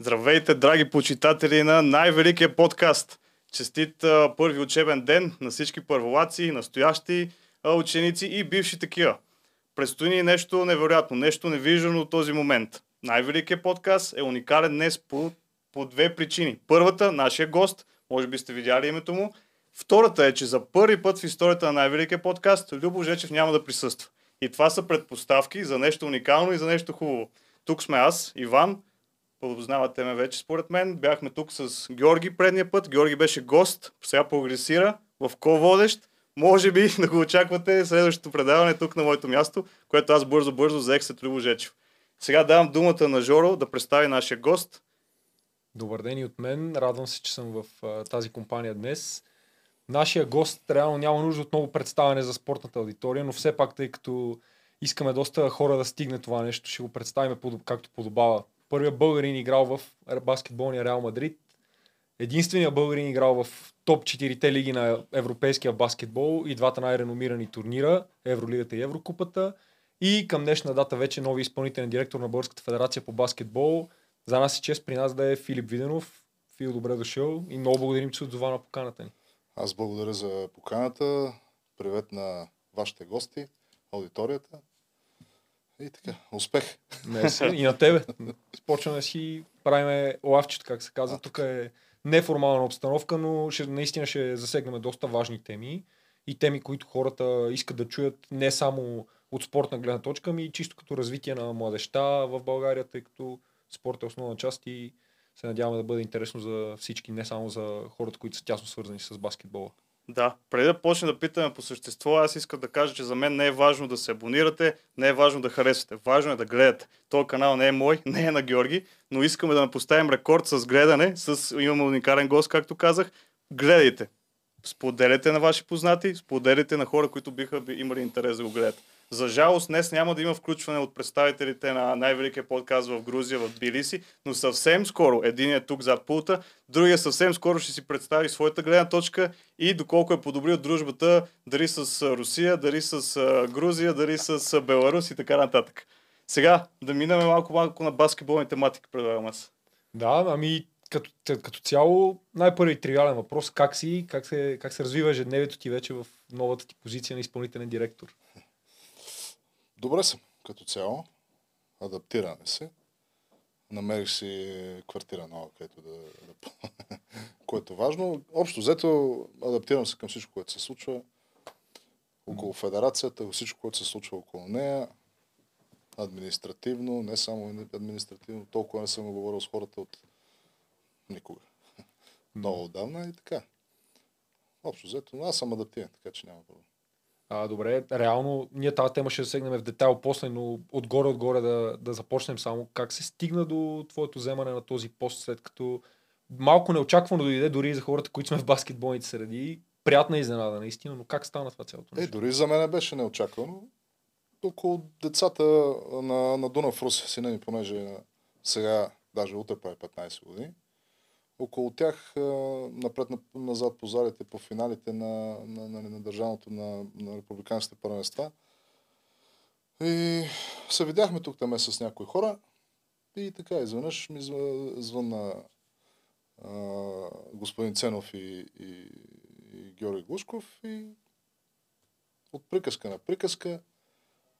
Здравейте, драги почитатели на най-великия подкаст! Честит а, първи учебен ден на всички първолаци, настоящи а, ученици и бивши такива. Предстои ни нещо невероятно, нещо невиждано от този момент. Най-великият подкаст е уникален днес по, по две причини. Първата, нашия гост, може би сте видяли името му. Втората е, че за първи път в историята на най-великия подкаст Любо Жечев няма да присъства. И това са предпоставки за нещо уникално и за нещо хубаво. Тук сме аз, Иван, Познавате ме вече, според мен. Бяхме тук с Георги предния път. Георги беше гост, сега прогресира в ко-водещ. Може би да го очаквате следващото предаване тук на моето място, което аз бързо-бързо взех след Любо Жечев. Сега давам думата на Жоро да представи нашия гост. Добър ден и от мен. Радвам се, че съм в тази компания днес. Нашия гост реално няма нужда от много представяне за спортната аудитория, но все пак, тъй като искаме доста хора да стигне това нещо, ще го представим както подобава Първият българин играл в баскетболния Реал Мадрид. Единственият българин играл в топ 4-те лиги на европейския баскетбол и двата най-реномирани турнира, Евролигата и Еврокупата. И към днешна дата вече нови изпълнителен директор на Българската федерация по баскетбол. За нас е чест при нас да е Филип Виденов. Фил, добре дошъл и много благодарим, че отзова на поканата ни. Аз благодаря за поканата. Привет на вашите гости, аудиторията. И така, успех. Мерси. И на тебе. Почваме да си правиме лавчето, как се казва. Тук е неформална обстановка, но ще, наистина ще засегнем доста важни теми и теми, които хората искат да чуят не само от спортна гледна точка, ми и чисто като развитие на младеща в България, тъй като спорт е основна част и се надяваме да бъде интересно за всички, не само за хората, които са тясно свързани с баскетбола. Да, преди да почне да питаме по същество, аз искам да кажа, че за мен не е важно да се абонирате, не е важно да харесвате. Важно е да гледате. Този канал не е мой, не е на Георги, но искаме да поставим рекорд с гледане. С... Имаме уникален гост, както казах. Гледайте. Споделяйте на ваши познати, споделяйте на хора, които биха имали интерес да го гледат. За жалост, днес няма да има включване от представителите на най-великия подкаст в Грузия, в Билиси, но съвсем скоро, един е тук зад пулта, другия съвсем скоро ще си представи своята гледна точка и доколко е подобрил дружбата дали с Русия, дали с Грузия, дали с Беларус и така нататък. Сега да минаме малко малко на баскетболни тематики, предлагам аз. Да, ами като, като цяло най-първи тривиален въпрос, как си, как се, как се развива ежедневието ти вече в новата ти позиция на изпълнителен директор? Добре съм като цяло. Адаптираме се. Намерих си квартира нова, където да, да което е важно. Общо взето адаптирам се към всичко, което се случва около федерацията, всичко, което се случва около нея. Административно, не само административно, толкова не съм говорил с хората от никога. Много отдавна и така. Общо взето, аз съм адаптиран, така че няма проблем. А, добре, реално ние тази тема ще засегнем в детайл после, но отгоре-отгоре да, да започнем само. Как се стигна до твоето вземане на този пост, след като малко неочаквано дойде дори за хората, които сме в баскетболните среди. Приятна изненада, наистина, но как стана това цялото нещо? Е, дори за мен беше неочаквано. Около децата на, на Дунав Руси, сина ми, понеже сега, даже утре прави 15 години, около тях напред назад по залите, по финалите на, на, на, на държавното на, на републиканските първенства. И се видяхме тук там с някои хора и така изведнъж ми звънна господин Ценов и, и, и Георги Глушков и от приказка на приказка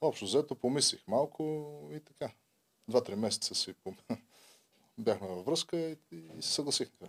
общо взето помислих малко и така. Два-три месеца си бяхме във връзка и, и се съгласихме.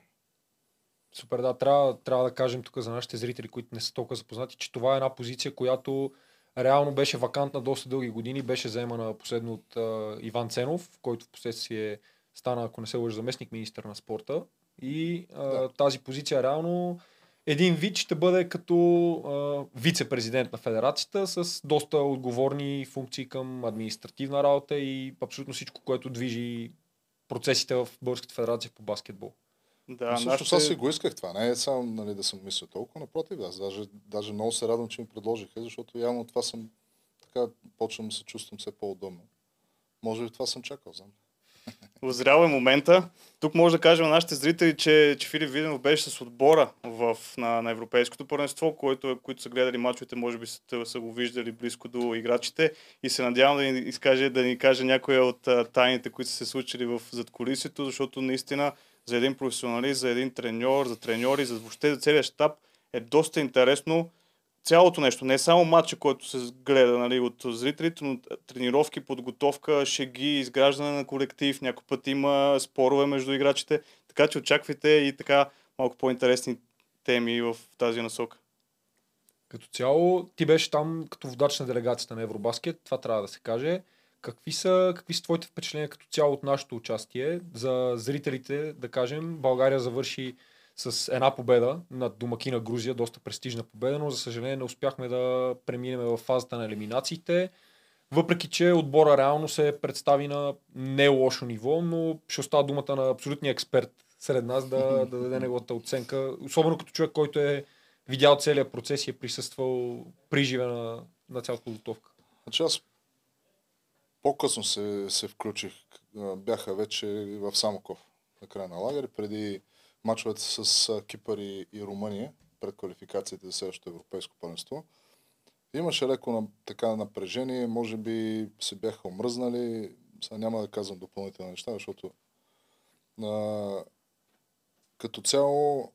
Супер, да, трябва, трябва да кажем тук за нашите зрители, които не са толкова запознати, че това е една позиция, която реално беше вакантна доста дълги години, беше заемана последно от а, Иван Ценов, който в последствие стана, ако не се лъжа, заместник министър на спорта. И а, да. тази позиция реално един вид ще бъде като а, вице-президент на федерацията с доста отговорни функции към административна работа и абсолютно всичко, което движи процесите в Българската федерация по баскетбол. Да, също нашите... аз си го исках това. Не е само нали, да съм мисля толкова, напротив, аз даже, даже много се радвам, че ми предложиха, защото явно това съм така почвам да се чувствам все по-удобно. Може би това съм чакал, знам. Озрял е момента. Тук може да кажем на нашите зрители, че, че Филип Виденов беше с отбора в, на, на Европейското първенство, който, които са гледали мачовете, може би са, са го виждали близко до играчите и се надявам да ни, изкаже, да ни каже някоя от а, тайните, които са се случили в задколисието, защото наистина за един професионалист, за един треньор, за треньори, за въобще за целият щаб е доста интересно цялото нещо, не само матча, който се гледа нали, от зрителите, но тренировки, подготовка, шеги, изграждане на колектив, някой път има спорове между играчите, така че очаквайте и така малко по-интересни теми в тази насока. Като цяло, ти беше там като водач на делегацията на Евробаскет, това трябва да се каже. Какви са, какви са твоите впечатления като цяло от нашето участие? За зрителите, да кажем, България завърши с една победа над домакина Грузия, доста престижна победа, но за съжаление не успяхме да преминем в фазата на елиминациите. Въпреки, че отбора реално се представи на не лошо ниво, но ще остава думата на абсолютния експерт сред нас да, да даде неговата оценка. Особено като човек, който е видял целият процес и е присъствал при живе на, на цялата подготовка. Значи аз по-късно се, се включих. Бяха вече в Самоков на края на лагер, преди мачовете с Кипър и, и Румъния пред квалификациите за следващото европейско първенство. Имаше леко на, така напрежение, може би се бяха омръзнали. Сега няма да казвам допълнителни неща, защото а, като цяло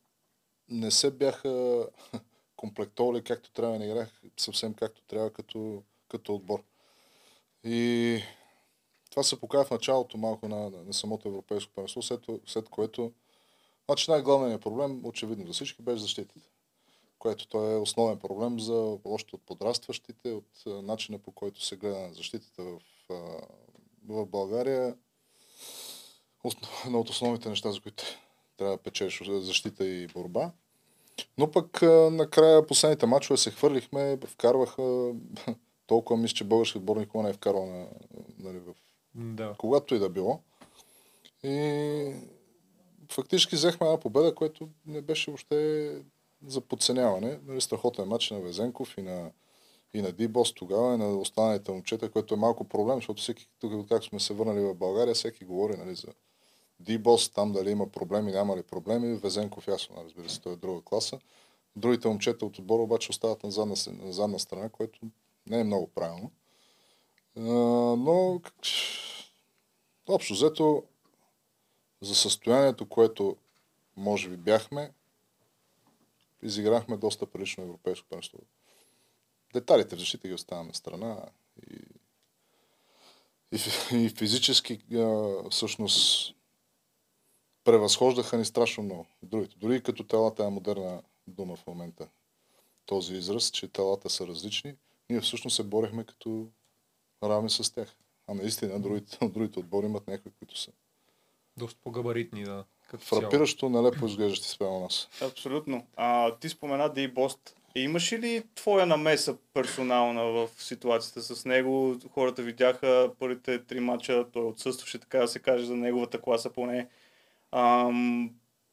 не се бяха комплектовали както трябва, не играх съвсем както трябва като, като отбор. И това се показва в началото малко на, на, самото европейско първенство, след, след което Значи най-главният проблем, очевидно за всички, беше защитите. Което той е основен проблем за още от подрастващите, от начина по който се гледа на защитата в, в България. Едно от основните неща, за които трябва да печелиш защита и борба. Но пък накрая последните мачове се хвърлихме, вкарваха толкова мисля, че български отборник не е вкарал на, нали, в... Да. Когато и да било. И фактически взехме една победа, което не беше въобще за подценяване. Нали, страхотен матч на Везенков и на, и на Дибос тогава, и на останалите момчета, което е малко проблем, защото всеки, тук как сме се върнали в България, всеки говори нали, за Дибос, там дали има проблеми, няма ли проблеми. Везенков ясно, нали, разбира се, той е друга класа. Другите момчета от отбора обаче остават на задна, на задна страна, което не е много правилно. но общо взето за състоянието, което може би бяхме, изиграхме доста прилично европейско първенство. Деталите в защита ги оставяме страна и, и, и физически а, всъщност превъзхождаха ни страшно много. Другите. Дори като телата е модерна дума в момента. Този израз, че телата са различни, ние всъщност се борехме като равни с тях. А наистина другите, другите отбори имат някои, които са доста по-габаритни, да. Като Фрапиращо нелепо изглеждащи спрямо нас. Абсолютно. А, ти спомена Дейбост. Имаш ли твоя намеса персонална в ситуацията с него? Хората видяха първите три мача, той отсъстваше, така да се каже, за неговата класа поне. Ам,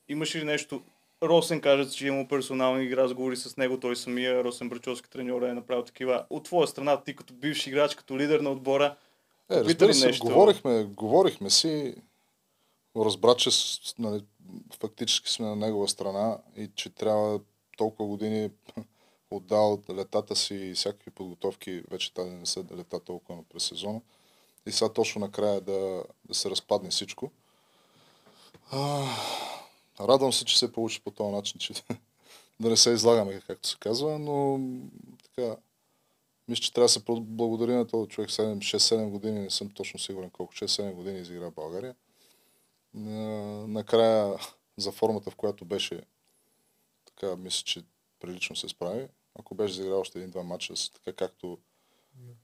имаш ли нещо? Росен каже, че има персонални разговори с него, той самия, Росен Брачовски треньор е направил такива. От твоя страна, ти като бивш играч, като лидер на отбора, е, разбира се, нещо? Говорихме, говорихме си, разбра, че нали, фактически сме на негова страна и че трябва толкова години отдал летата си и всякакви подготовки, вече тази не са лета толкова през сезона. И сега точно накрая да, да се разпадне всичко. А, радвам се, че се получи по този начин, че да не се излагаме, както се казва, но така, мисля, че трябва да се благодари на този човек 6-7 години, не съм точно сигурен колко, 6-7 години изигра България накрая за формата, в която беше, така мисля, че прилично се справи. Ако беше заиграл още един-два матча, така както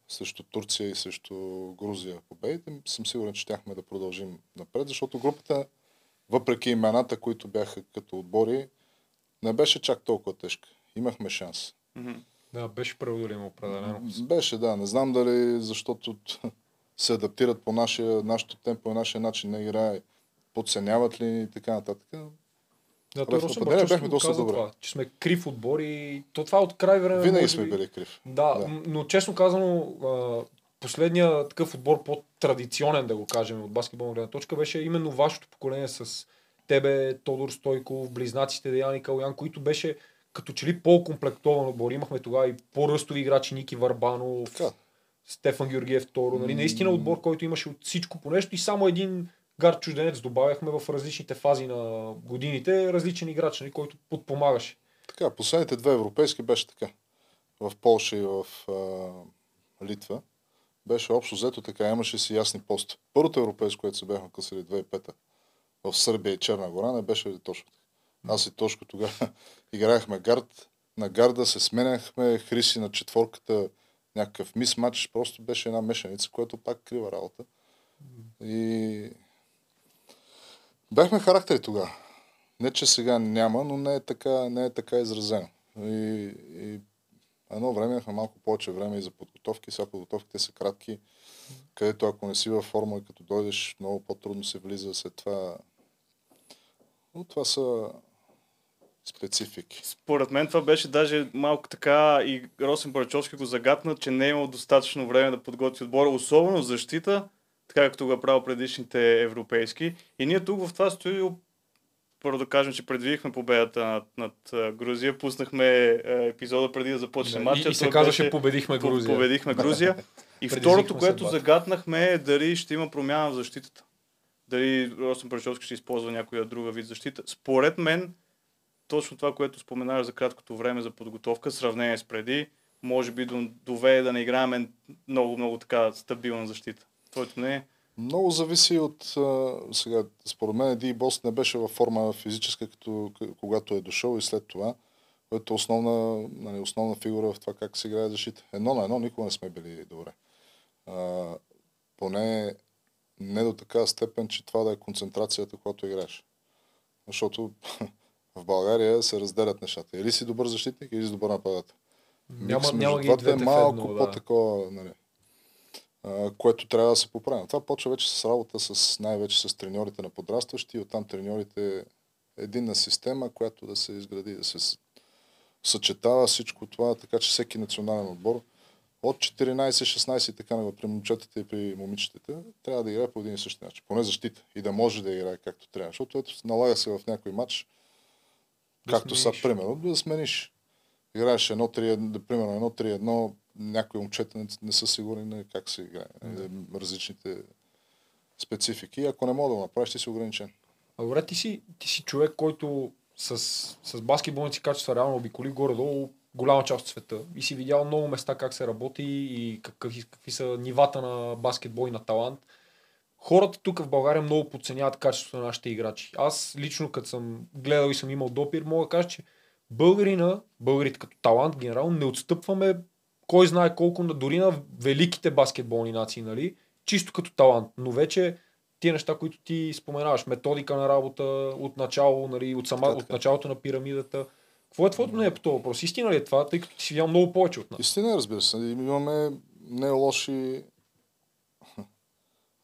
срещу Турция и срещу Грузия победите, съм сигурен, че щяхме да продължим напред, защото групата, въпреки имената, които бяха като отбори, не беше чак толкова тежка. Имахме шанс. Да, беше преодолимо определено. Беше, да. Не знам дали защото се адаптират по нашия, нашото темпо и нашия начин на играе подценяват ли и така нататък. Да, той Росен бяхме доста добре. Това, че сме крив отбор и то това от край време. Винаги сме били крив. Да, да, но честно казано, последния такъв отбор по-традиционен, да го кажем, от баскетболна гледна точка, беше именно вашето поколение с тебе, Тодор Стойков, близнаците Деян и Калуян, които беше като че ли по-комплектован отбор. Имахме тогава и по-ръстови играчи, Ники Варбанов, Така. Стефан Георгиев второ. Нали? Наистина отбор, който имаше от всичко по нещо и само един гард чужденец добавяхме в различните фази на годините, различен играч, нали? който подпомагаше. Така, последните две европейски беше така. В Полша и в а, Литва. Беше общо взето така, имаше си ясни пост. Първото европейско, което се бяхме късали 2005 в Сърбия и Черна гора, не беше точно така. Аз и Тошко тогава играехме гард. На гарда се сменяхме, Хриси на четворката, някакъв мисмач. Просто беше една мешаница, което пак крива работа. И бяхме характери тогава. Не, че сега няма, но не е така, не е така изразено. И, и едно време имахме малко повече време и за подготовки. Сега подготовките са кратки, където ако не си във форма, като дойдеш, много по-трудно се влиза след това. Но това са специфики. Според мен това беше даже малко така и Росен Барачовски го загатна, че не е имал достатъчно време да подготви отбора, особено защита, както го е правил предишните европейски. И ние тук в това студио първо да кажем, че предвидихме победата над, над Грузия. Пуснахме а, епизода преди да започне Да, матча. и, и се казваше беше победихме по- Грузия. Победихме Грузия. И второто, което съдбата. загатнахме е дали ще има промяна в защитата. Дали Росен Парачовски ще използва някоя друга вид защита. Според мен, точно това, което споменаваш за краткото време за подготовка, сравнение с преди, може би до- доведе да не играем много, много така стабилна защита. Твоето мнение? Много зависи от... А, сега, според мен Ди Бос не беше във форма физическа, като, когато е дошъл и след това, което е основна, нали, основна фигура в това как се играе защита. Едно на едно никога не сме били добре. А, поне не до такава степен, че това да е концентрацията, когато играеш. Защото в България се разделят нещата. Или си добър защитник, или си добър нападател. Няма, Микс няма между ги двата двете е в малко едно, да. по-такова, нали, което трябва да се поправи. Това почва вече с работа с, най-вече с треньорите на подрастващи, оттам треньорите единна система, която да се изгради, да се съчетава всичко това, така че всеки национален отбор от 14-16 и така на при момчетата и при момичетата трябва да играе по един и същи начин. Поне защита. И да може да играе както трябва. Защото ето налага се в някой матч, Да както са, смениш. примерно, да смениш. Играеш едно 3 да, примерно едно 3-1, някои момчета не, не са сигурни на как се играе. нали, Различните специфики. Ако не мога да го направиш, ти си ограничен. А добре, ти си, ти си човек, който с, с баскетболните си качества реално обиколи горе-долу голяма част от света и си видял много места как се работи и какви, какви са нивата на баскетбол и на талант. Хората тук в България много подценяват качеството на нашите играчи. Аз лично, като съм гледал и съм имал допир, мога да кажа, че българина, българите като талант генерално не отстъпваме кой знае колко дори на великите баскетболни нации, нали? Чисто като талант. Но вече тия неща, които ти споменаваш, методика на работа от начало, нали, от, сама, от началото на пирамидата. Какво е твоето мнение по този въпрос? Истина ли е това, тъй като ти си видял много повече от нас? Истина, е, разбира се. Имаме не лоши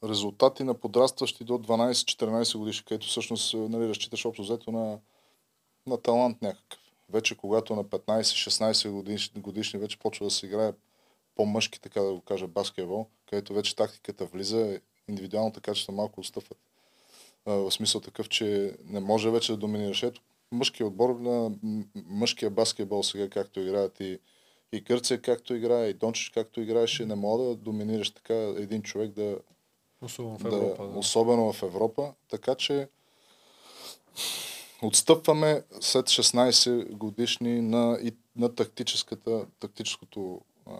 резултати на подрастващи до 12-14 годишни, където всъщност нали, разчиташ общо взето на, на талант някакъв. Вече когато на 15-16 годишни, годишни вече почва да се играе по-мъжки, така да го кажа, баскетбол, където вече тактиката влиза, индивидуалната качества малко отстъпват. В смисъл такъв, че не може вече да доминираш. Ето, мъжкия отбор на мъжкия баскетбол сега, както играят и, и Гърция, както играе, и Дончич, както играеше, не мога да доминираш така един човек да, Особено в да, Европа. Да. особено в Европа. Така че отстъпваме след 16 годишни на, и, на тактическата, тактическото а,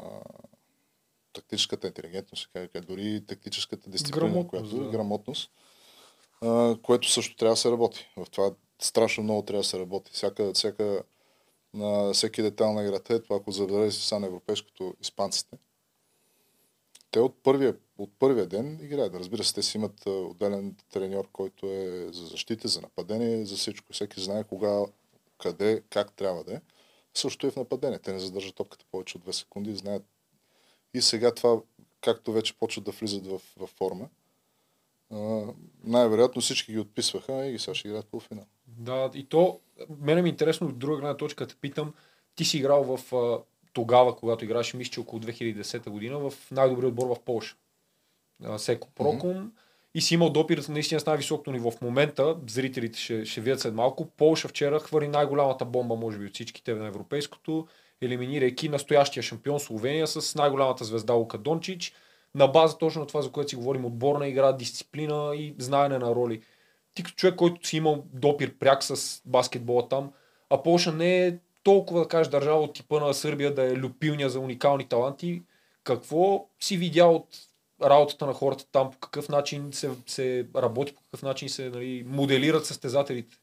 тактическата интелигентност, как, дори тактическата дисциплина, Грамотност, която да. е грамотност, а, което също трябва да се работи. В това страшно много трябва да се работи. Всяка, всяка, на всеки детайл на играта, ето ако забележите сега на европейското испанците, те от първия, от първия ден играят. Разбира се, те си имат отделен треньор, който е за защита, за нападение, за всичко. Всеки знае кога, къде, как трябва да е. Също и в нападение. Те не задържат топката повече от 2 секунди. Знаят. И сега това, както вече почват да влизат в, в форма, най-вероятно всички ги отписваха и сега ще играят полуфинал. Да, и то, мене ми е интересно от друга гледна точка, те питам, ти си играл в тогава, когато играше, мисля, около 2010 година, в най-добрият отбор в Польша. Секо Проком. Mm-hmm. И си имал допир наистина с най-високото ниво. В момента, зрителите ще, ще видят след малко, Полша вчера хвърли най-голямата бомба, може би, от всичките на европейското, елиминирайки настоящия шампион Словения с най-голямата звезда Лука Дончич, на база точно на това, за което си говорим, отборна игра, дисциплина и знаене на роли. Ти като човек, който си имал допир пряк с баскетбола там, а Полша не е толкова, да кажеш, държава от типа на Сърбия да е люпилня за уникални таланти. Какво си видял от работата на хората там, по какъв начин се, се работи, по какъв начин се нали, моделират състезателите?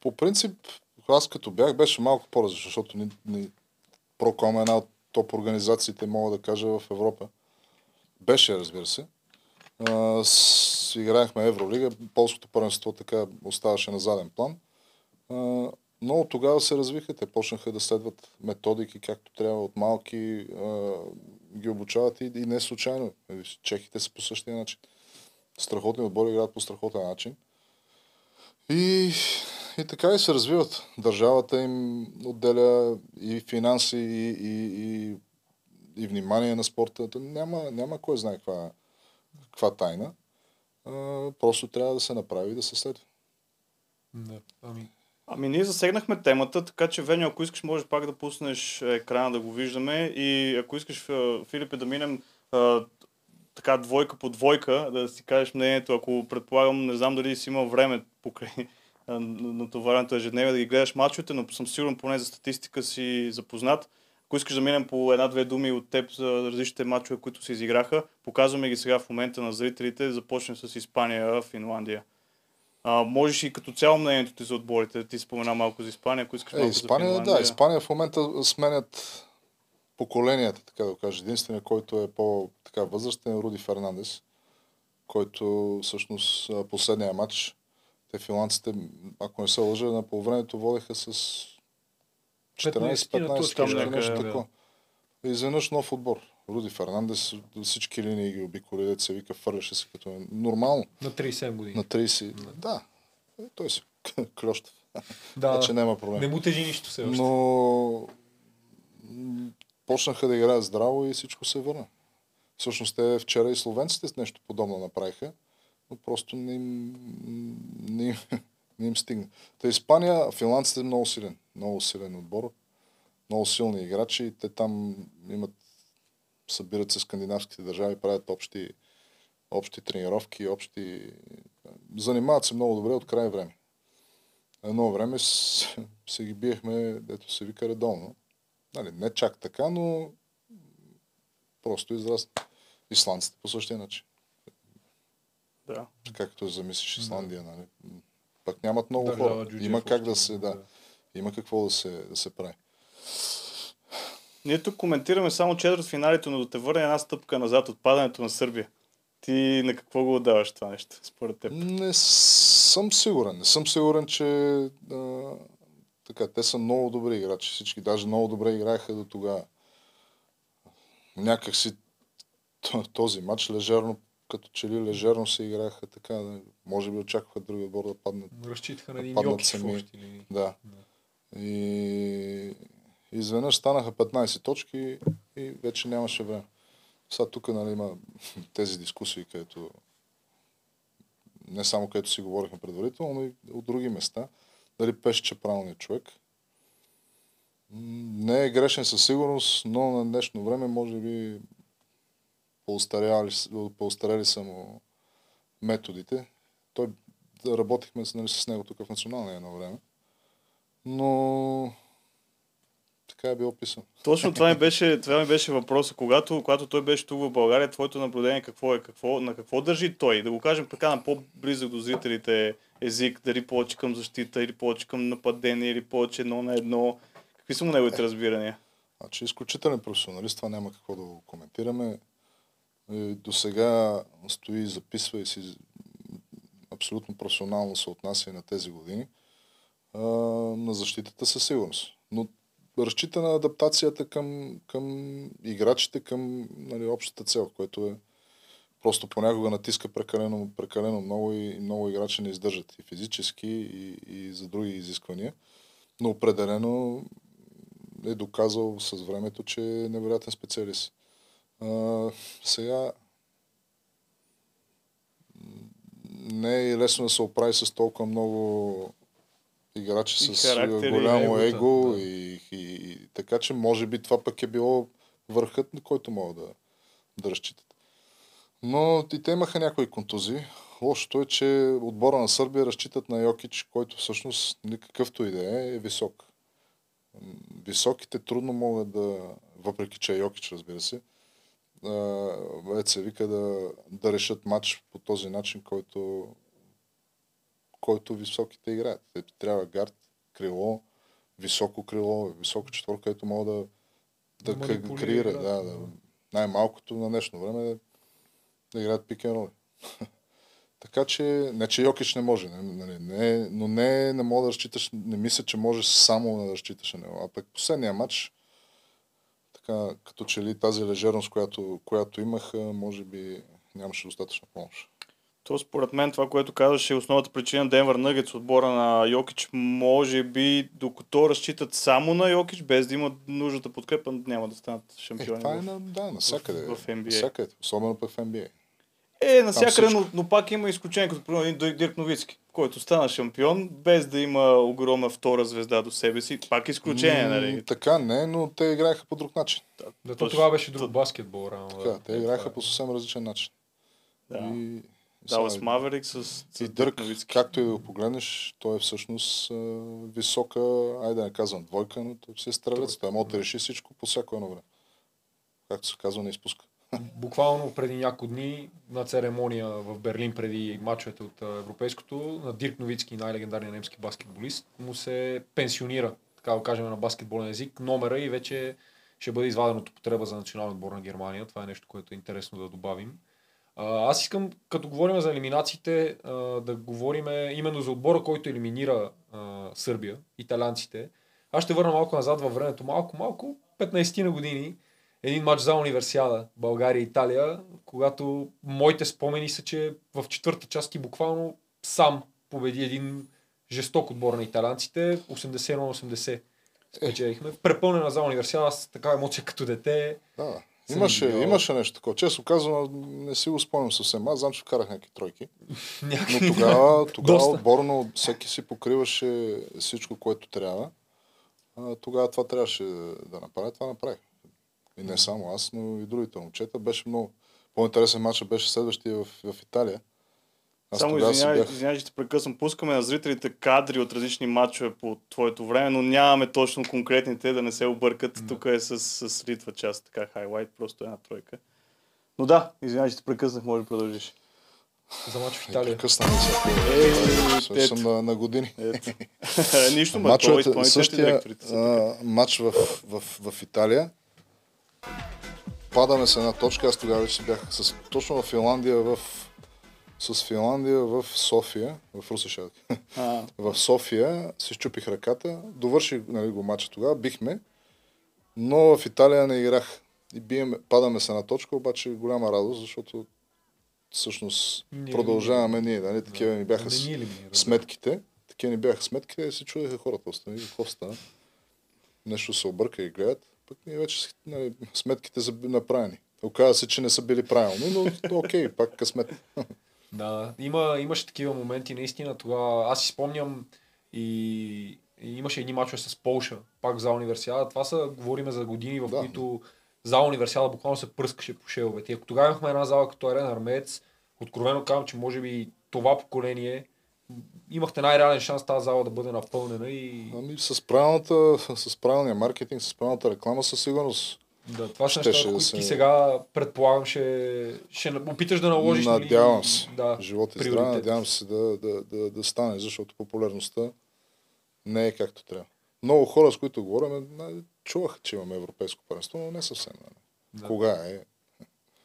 По принцип, аз като бях, беше малко по-различно, защото ни, ни, Проком е една от топ организациите, мога да кажа, в Европа. Беше, разбира се. А, с, играехме Евролига, полското първенство така оставаше на заден план. А, но тогава се развиха, те почнаха да следват методики както трябва от малки, ги обучават и, и не случайно. Чехите са по същия начин. Страхотни отбори играят по страхотен начин. И, и така и се развиват. Държавата им отделя и финанси, и, и, и, и внимание на спорта. Няма, няма кой знае каква, каква тайна. А, просто трябва да се направи и да се следва. Да, ами, Ами ние засегнахме темата, така че Веню, ако искаш, може пак да пуснеш екрана да го виждаме и ако искаш, Филипе, да минем а, така двойка по двойка, да си кажеш мнението, ако предполагам, не знам дали си имал време покрай натоварянето ежедневие да ги гледаш мачовете, но съм сигурен поне за статистика си запознат. Ако искаш да минем по една-две думи от теб за различните матчове, които се изиграха, показваме ги сега в момента на зрителите. Започнем с Испания, Финландия. А, можеш и като цяло мнението ти за отборите. Ти спомена малко за Испания, ако искаш Е, малко Испания, за Финландия. да, Испания в момента сменят поколенията, така да кажа. Единственият, който е по-така възрастен е Руди Фернандес, който всъщност последния матч, те финландците, ако не се лъжа, на полувремето водеха с 15-на 14-15 точки, точки, някъде, нещо да. такова. И изведнъж нов отбор. Руди Фернандес всички линии ги обиколи, дето се вика, фърляше се като е нормално. на 37 години. На 30. Да. Той си клющав. да, Вече няма проблем. не му тежи нищо все още. Но почнаха да играят здраво и всичко се върна. Всъщност те вчера и словенците с нещо подобно направиха, но просто не им, не им, не им стигна. Та Испания, финландците е много силен. Много силен отбор. Много силни играчи. Те там имат събират се скандинавските държави, правят общи, общи тренировки, общи... Занимават се много добре от край време. Едно време с, се ги биехме, дето се вика редовно. Нали, не чак така, но просто израсна. Исландците по същия начин. Да. Както замислиш Исландия, нали. Пък нямат много Държава хора. Има как да се, да, има какво да се, да се прави. Ние тук коментираме само четвърт финалите, но да те върне една стъпка назад от падането на Сърбия. Ти на какво го отдаваш това нещо, според теб? Не съм сигурен. Не съм сигурен, че а, така, те са много добри играчи. Всички даже много добре играеха до тогава. Някак си този матч лежерно, като че ли лежерно се играеха така. да- Може би очакваха други отбор да паднат. Разчитаха на един паднат сами. линии. Да. И изведнъж станаха 15 точки и вече нямаше време. Сега тук нали, има тези дискусии, където не само където си говорихме предварително, но и от други места. Дали Пешче е правилният човек. Не е грешен със сигурност, но на днешно време може би поустаряли, поустарели са му методите. Той работихме нали, с него тук в националния едно време. Но така е бил описан. Точно това ми беше, това ми беше въпроса. Когато, когато той беше тук в България, твоето наблюдение какво е? Какво, на какво държи той? Да го кажем така на по-близък до зрителите език, дали повече към защита, или повече към нападение, или повече едно на едно. Какви са му неговите разбирания? Значи изключителен професионалист, това няма какво да го коментираме. Е, До сега стои, записва и си абсолютно професионално се отнася и на тези години. А, на защитата със сигурност. Но разчита на адаптацията към, към играчите, към нали, общата цел, което е просто понякога натиска прекалено, прекалено много и много играчи не издържат и физически, и, и за други изисквания. Но определено е доказал с времето, че е невероятен специалист. А, сега не е лесно да се оправи с толкова много играчи И с характер, и голямо егота, его да. и, и, и, така че може би това пък е било върхът, на който могат да, да разчитат. Но и те имаха някои контузии. Лошото е, че отбора на Сърбия разчитат на Йокич, който всъщност никакъвто и да е, е висок. Високите трудно могат да, въпреки че е Йокич, разбира се, а, се вика да, да решат матч по този начин, който, който високите играят. Те трябва гард, крило, високо крило, високо четворка, където могат да, да, Да да креира. Да, да. Най-малкото на днешно време е да, да играят пикен роли. Така че, не че Йокич не може, не, нали, не, но не, не мога да разчиташ, не мисля, че можеш само да разчиташ на него. А пък последния матч, така, като че ли тази лежерност, която, която имах, може би нямаше достатъчно помощ. То според мен това, което казваш е основната причина Денвър Нъгетс отбора на Йокич. Може би докато разчитат само на Йокич, без да имат нуждата подкрепа, няма да станат Е, шампиони. това е в- на, да, навсякъде. в NBA. Навсякъде, особено в NBA. Е, навсякъде, но, но пак има изключение, като примерно един Дирк Новицки, който стана шампион, без да има огромна втора звезда до себе си. Пак изключение, М, нали? Така не, но те играеха по друг начин. Да, то тогава беше друг То- баскетбол, рано. Така, те Е, играеха това е. по съвсем различен начин. Да. И, Далас сега- Маверик с, с И Дирк Дърк, Новицки. както и да го погледнеш, той е всъщност а, висока, айде да не казвам двойка, но той си е стрелец. Той може да реши всичко по всяко едно време. Както се казва, не изпуска. Буквално преди няколко дни на церемония в Берлин преди мачовете от Европейското на Дирк Новицки, най-легендарният немски баскетболист, му се пенсионира, така да кажем на баскетболен език, номера и вече ще бъде изваден от употреба за националния отбор на Германия. Това е нещо, което е интересно да добавим. Аз искам, като говорим за елиминациите, да говорим именно за отбора, който елиминира Сърбия, италянците. Аз ще върна малко назад във времето, малко, малко, 15 на години, един матч за универсиада България и Италия, когато моите спомени са, че в четвърта част ти буквално сам победи един жесток отбор на италянците, 80 на 80 спечелихме. Препълнена за универсиада, аз така емоция като дете. Да, Имаше, видял. имаше нещо такова. Често казвам, не си го спомням съвсем. Аз знам, че вкарах някакви тройки. Но тогава, тогава отборно всеки си покриваше всичко, което трябва. А, тогава това трябваше да направя. Това направих. И не само аз, но и другите момчета. Беше много. По-интересен матч беше следващия в, в Италия. Аз Само извинявай, бях... извинявай, че те прекъсвам. Пускаме на зрителите кадри от различни матчове по твоето време, но нямаме точно конкретните, да не се объркат. Да. Тук е с, с Литва част, така хайлайт, просто една тройка. Но да, извинявай, че те прекъснах, може да продължиш. За мач в И Италия. прекъсна ми се. Е, Съм- на, на години. Нищо, ма, това Мачовете, изпълнителните същия директорите са матч в, в, в Италия. Падаме с една точка. Аз тогава вече бях с, точно в Финландия, в, с Финландия в София, в Русе ще да кажа. А, в София си щупих ръката, довърших нали, го матча тогава, бихме, но в Италия не играх. И биеме, падаме с една точка, обаче голяма радост, защото всъщност Ние- продължаваме ние, нали, такива ни бяха ни елиминира. сметките. Такива ни бяха сметките и се чудеха хората. Остани, какво стана? Нещо се обърка и гледат. Пък ние вече нали, сметките са направени. Оказва се, че не са били правилни, но окей, пак късмет. Да, има, имаше такива моменти, наистина. Тогава аз си спомням и, и имаше едни мачове с Полша, пак за универсиада. Това са, говориме за години, в Да. които за универсиада буквално се пръскаше по шеловете. И ако тогава имахме една зала като Арена Армеец, откровено казвам, че може би това поколение имахте най-реален шанс тази зала да бъде напълнена и Ами с, правилната, с правилния маркетинг, с правилната реклама със сигурност. Да, това са неща, да които се- ти сега предполагам ще, ще опиташ да наложиш. нали, Надявам се. Да, Живот и приоритет. здраве, надявам се да, да, да, да стане, защото популярността не е както трябва. Много хора, с които говорим, нали, чуваха, че имаме европейско първенство, но не съвсем. Нали. Да. Кога е?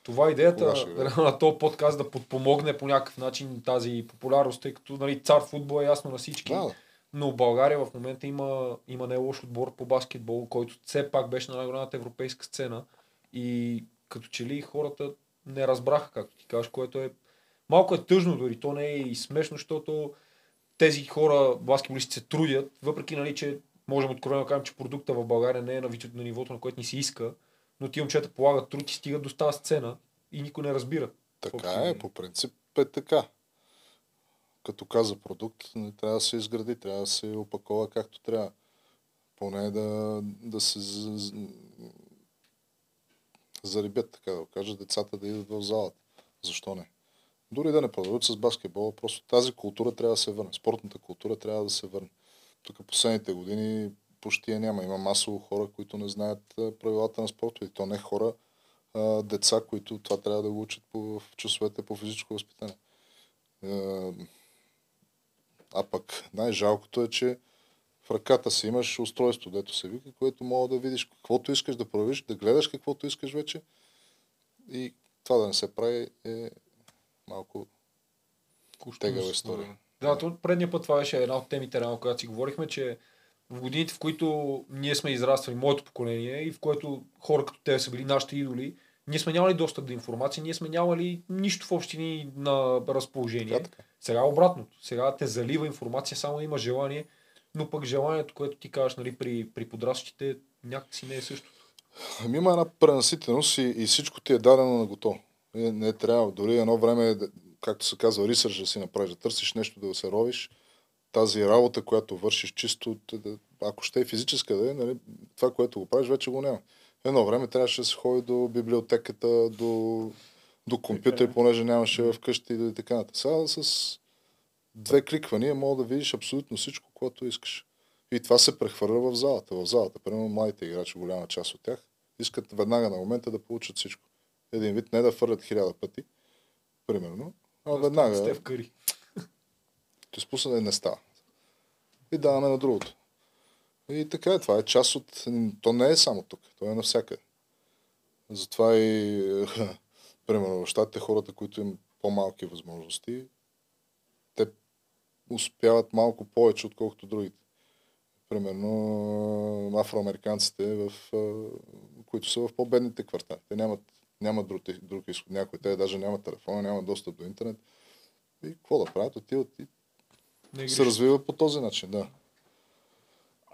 Това е идеята на този подкаст да подпомогне по някакъв начин тази популярност, тъй като нали, цар футбол е ясно на всички. Да, да. Но България в момента има, има не лош отбор по баскетбол, който все пак беше на най-голямата европейска сцена. И като че ли хората не разбраха, както ти кажеш, което е малко е тъжно, дори то не е и смешно, защото тези хора, баскетболисти, се трудят, въпреки нали, че можем откровено да кажем, че продукта в България не е на, на нивото, на което ни се иска, но ти момчета полагат труд и стигат до тази сцена и никой не разбира. Така е, по принцип е така. Като каза продукт, не трябва да се изгради, трябва да се опакова както трябва. Поне да, да се зарибят, така да кажа, децата да идват в залата. Защо не? Дори да не продължат с баскетбола, просто тази култура трябва да се върне. Спортната култура трябва да се върне. Тук последните години почти я няма. Има масово хора, които не знаят правилата на спорта. И то не хора, а деца, които това трябва да го учат по, в часовете по физическо възпитание. А пък най-жалкото е, че в ръката си имаш устройство, дето се вика, което мога да видиш каквото искаш да правиш, да гледаш каквото искаш вече. И това да не се прави е малко тегава история. Да, то предния път това беше една от темите, рано, когато си говорихме, че в годините, в които ние сме израствали, моето поколение, и в което хора като те са били нашите идоли, ние сме нямали достъп до информация, ние сме нямали нищо в общини на разположение. Така. Сега обратното. Сега те залива информация, само има желание, но пък желанието, което ти кажеш нали, при, при подрастващите, някакси не е същото. Ами има една пренаситеност и, и всичко ти е дадено на готово. Не, не трябва. Дори едно време, както се казва, рисърж да си направиш, да търсиш нещо да се ровиш. Тази работа, която вършиш чисто, ако ще е физическа да е, нали, това, което го правиш, вече го няма. Едно време трябваше да се ходи до библиотеката, до, до компютър, понеже нямаше вкъщи и така нататък. Сега с две кликвания мога да видиш абсолютно всичко, което искаш. И това се прехвърля в залата. В залата, примерно младите играчи, голяма част от тях, искат веднага на момента да получат всичко. Един вид не да фърлят хиляда пъти, примерно, а веднага. Сте в къри. Ти спусна не става. И даваме на другото. И така е, това е част от... То не е само тук, то е навсякъде. Затова и, примерно, в щатите хората, които имат по-малки възможности, те успяват малко повече, отколкото другите. Примерно, афроамериканците, в, които са в по-бедните квартали. Те нямат, нямат друг, друг изход. Някои те даже нямат телефона, нямат достъп до интернет. И какво да правят? Отиват и се развива по този начин, да.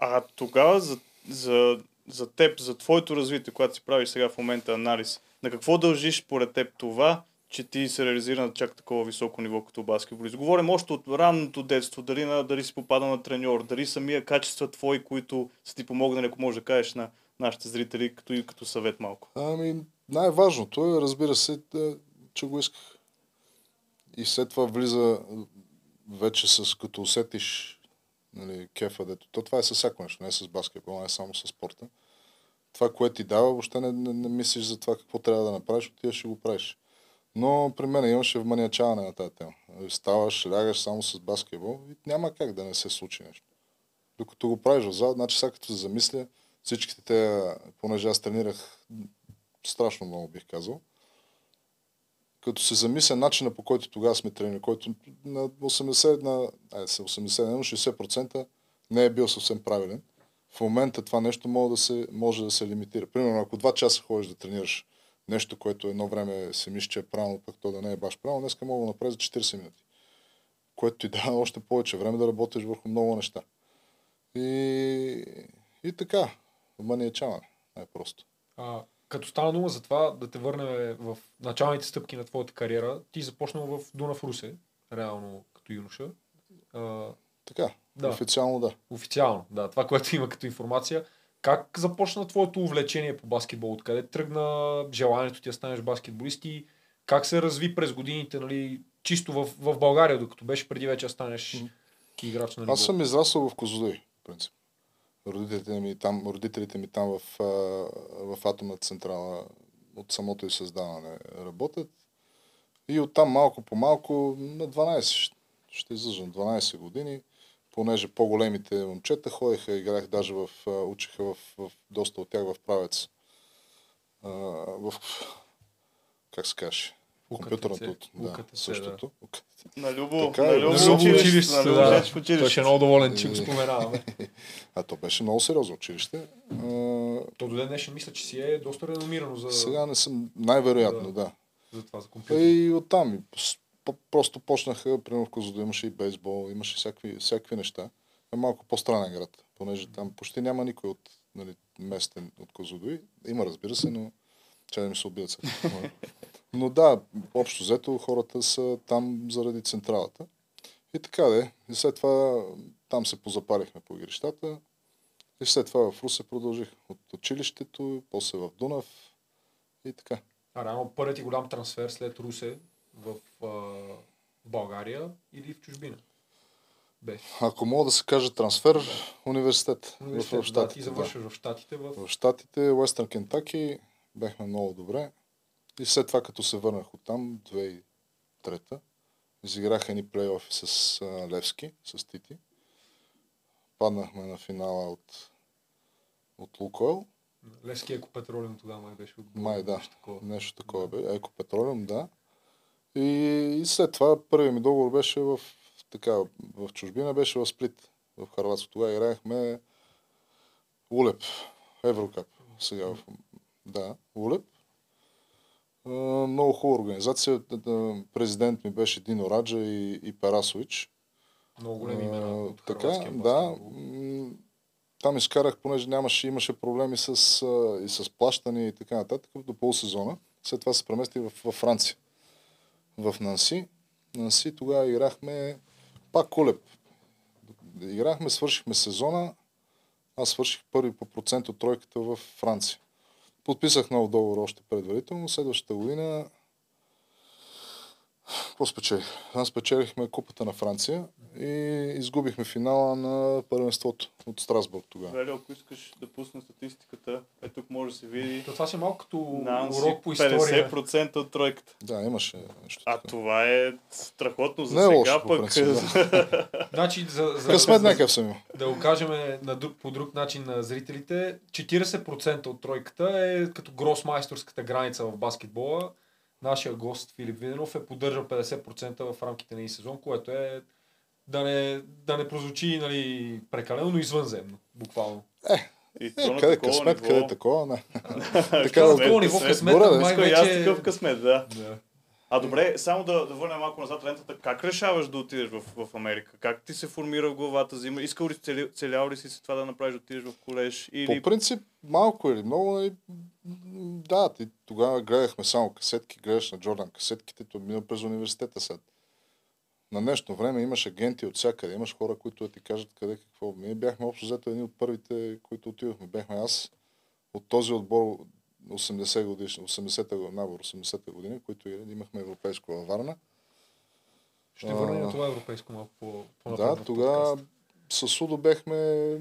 А тогава за, за, за теб, за твоето развитие, когато си правиш сега в момента анализ, на какво дължиш поред теб това, че ти се реализира на чак такова високо ниво като баскетболист. Говорим още от ранното детство, дали, на, дали си попадал на треньор, дали самия качества твои, които са ти помогнали, ако можеш да кажеш на нашите зрители, като и като съвет малко. Ами, най-важното е, разбира се, да, че го исках. И след това влиза вече с, като усетиш нали, кефа, дето. То това е със всяко нещо, не е с баскетбол, не е само с спорта. Това, което ти дава, въобще не, не, не мислиш за това какво трябва да направиш, отиваш и го правиш. Но при мен имаше вманиачаване на тази тема. Ставаш, лягаш само с баскетбол и няма как да не се случи нещо. Докато го правиш в зал, значи сега като се замисля, всичките те, понеже аз тренирах страшно много бих казал, като се замисля начина по който тогава сме тренирали, който на 80, на, айде, 80, 60% не е бил съвсем правилен. В момента това нещо може да се, може да се лимитира. Примерно, ако два часа ходиш да тренираш нещо, което едно време се мисли, че е правилно, пък то да не е баш правилно, днес мога да направя за 40 минути. Което ти дава още повече време да работиш върху много неща. И, и така, маниачаване, най-просто. А, като стана дума за това да те върнем в началните стъпки на твоята кариера, ти започнал в Дунав Русе, реално като юноша. А, така, да. официално да. Официално, да. Това, което има като информация. Как започна твоето увлечение по баскетбол? Откъде тръгна желанието ти да станеш баскетболист и как се разви през годините, нали, чисто в, в България, докато беше преди вече да станеш играч на ниво? Аз съм израсъл в Козлодуй, в принцип. Родителите ми там, родителите ми там в, в атомната централа от самото и създаване работят. И оттам малко по малко, на 12, ще излъжам, 12 години, понеже по-големите момчета ходеха, играх даже в, учиха в, в доста от тях в правец. в, как се каже, компютърното. Да, същото. Да. На Любо, така, на Любо, Любо училище, училище, на Любо да. училище. Той ще е много доволен, че го споменаваме. а то беше много сериозно училище. То до ден днешен мисля, че си е доста реномирано за... Сега не съм, най-вероятно, да. да. За това, за компютър. И оттам просто почнаха, примерно в Козлодо имаше и бейсбол, имаше всякакви, всякакви неща. Е малко по-странен град, понеже там почти няма никой от нали, местен от Козлодуй. Има, разбира се, но че да ми се убият сега. Но да, общо взето хората са там заради централата. И така де. И след това там се позапалихме по игрищата. И след това в Русе продължих от училището, после в Дунав и така. А реално първият ти голям трансфер след Русе в а, България или в чужбина? Беше. Ако мога да се каже трансфер, университет. Университет, в да, Штатите. ти завършваш в Штатите в... В Штатите, Уестърн Кентаки, бяхме много добре. И след това, като се върнах оттам, 2003 изиграх едни плейофи с а, Левски, с Тити. Паднахме на финала от, от Лукойл. Левски екопетролен тогава май беше от Май да, нещо такова. нещо такова бе. Еко Петролиум, да. И, и след това първият ми договор беше в, така, в чужбина, беше в Сплит, в Харватско. Тогава играехме Улеп, Еврокап. Сега в... Да, Улеп. Много хубава организация. Президент ми беше Дино Раджа и, и Парасович. Много големи имена така, да. Там изкарах, понеже нямаше, имаше проблеми с, и с плащане и така нататък до полусезона. След това се преместих в, в Франция. В Нанси. Нанси тогава играхме пак колеб. Играхме, свършихме сезона. Аз свърших първи по процент от тройката в Франция. Подписах нов договор още предварително. Следващата година какво спечелих? Аз спечелихме купата на Франция и изгубихме финала на първенството от Страсбург тогава. Вели, ако искаш да пусна статистиката, е тук може да се види То това си е малко като Нанси урок по история. 50% от тройката. Да, имаше нещо. А това е страхотно за Не е сега, лошо, пък принцип, да. Значи, за, за, Късмет някакъв съм имал. да го кажем на друг, по друг начин на зрителите, 40% от тройката е като гросмайсторската граница в баскетбола. Нашия гост Филип Виденов е поддържал 50% в рамките на един сезон, което е да не, да не прозвучи нали, прекалено, но извънземно, буквално. И Е, то на къде късмет, ниво... къде е такова, не. Така, такова късмет, ниво късмет. май и аз вече... такъв късмет, да. Да. А добре, само да, да върнем малко назад лентата. Как решаваш да отидеш в, в Америка? Как ти се формира в главата? Зима? Искал ли целял ли си се това да направиш да отидеш в колеж? Или... По принцип, малко или много, нали, м, да, ти, тогава гледахме само касетки, гледаш на Джордан касетките, то мина през университета след. На днешно време имаш агенти от всякъде, имаш хора, които да ти кажат къде какво. Ние бяхме общо взето едни от първите, които отидохме. Бяхме аз от този отбор 80 годишни, 80-та година, набор 80-та година, които имахме европейско във Варна. Ще върнем А, на това европейско малко по, по Да, тогава с Судо бехме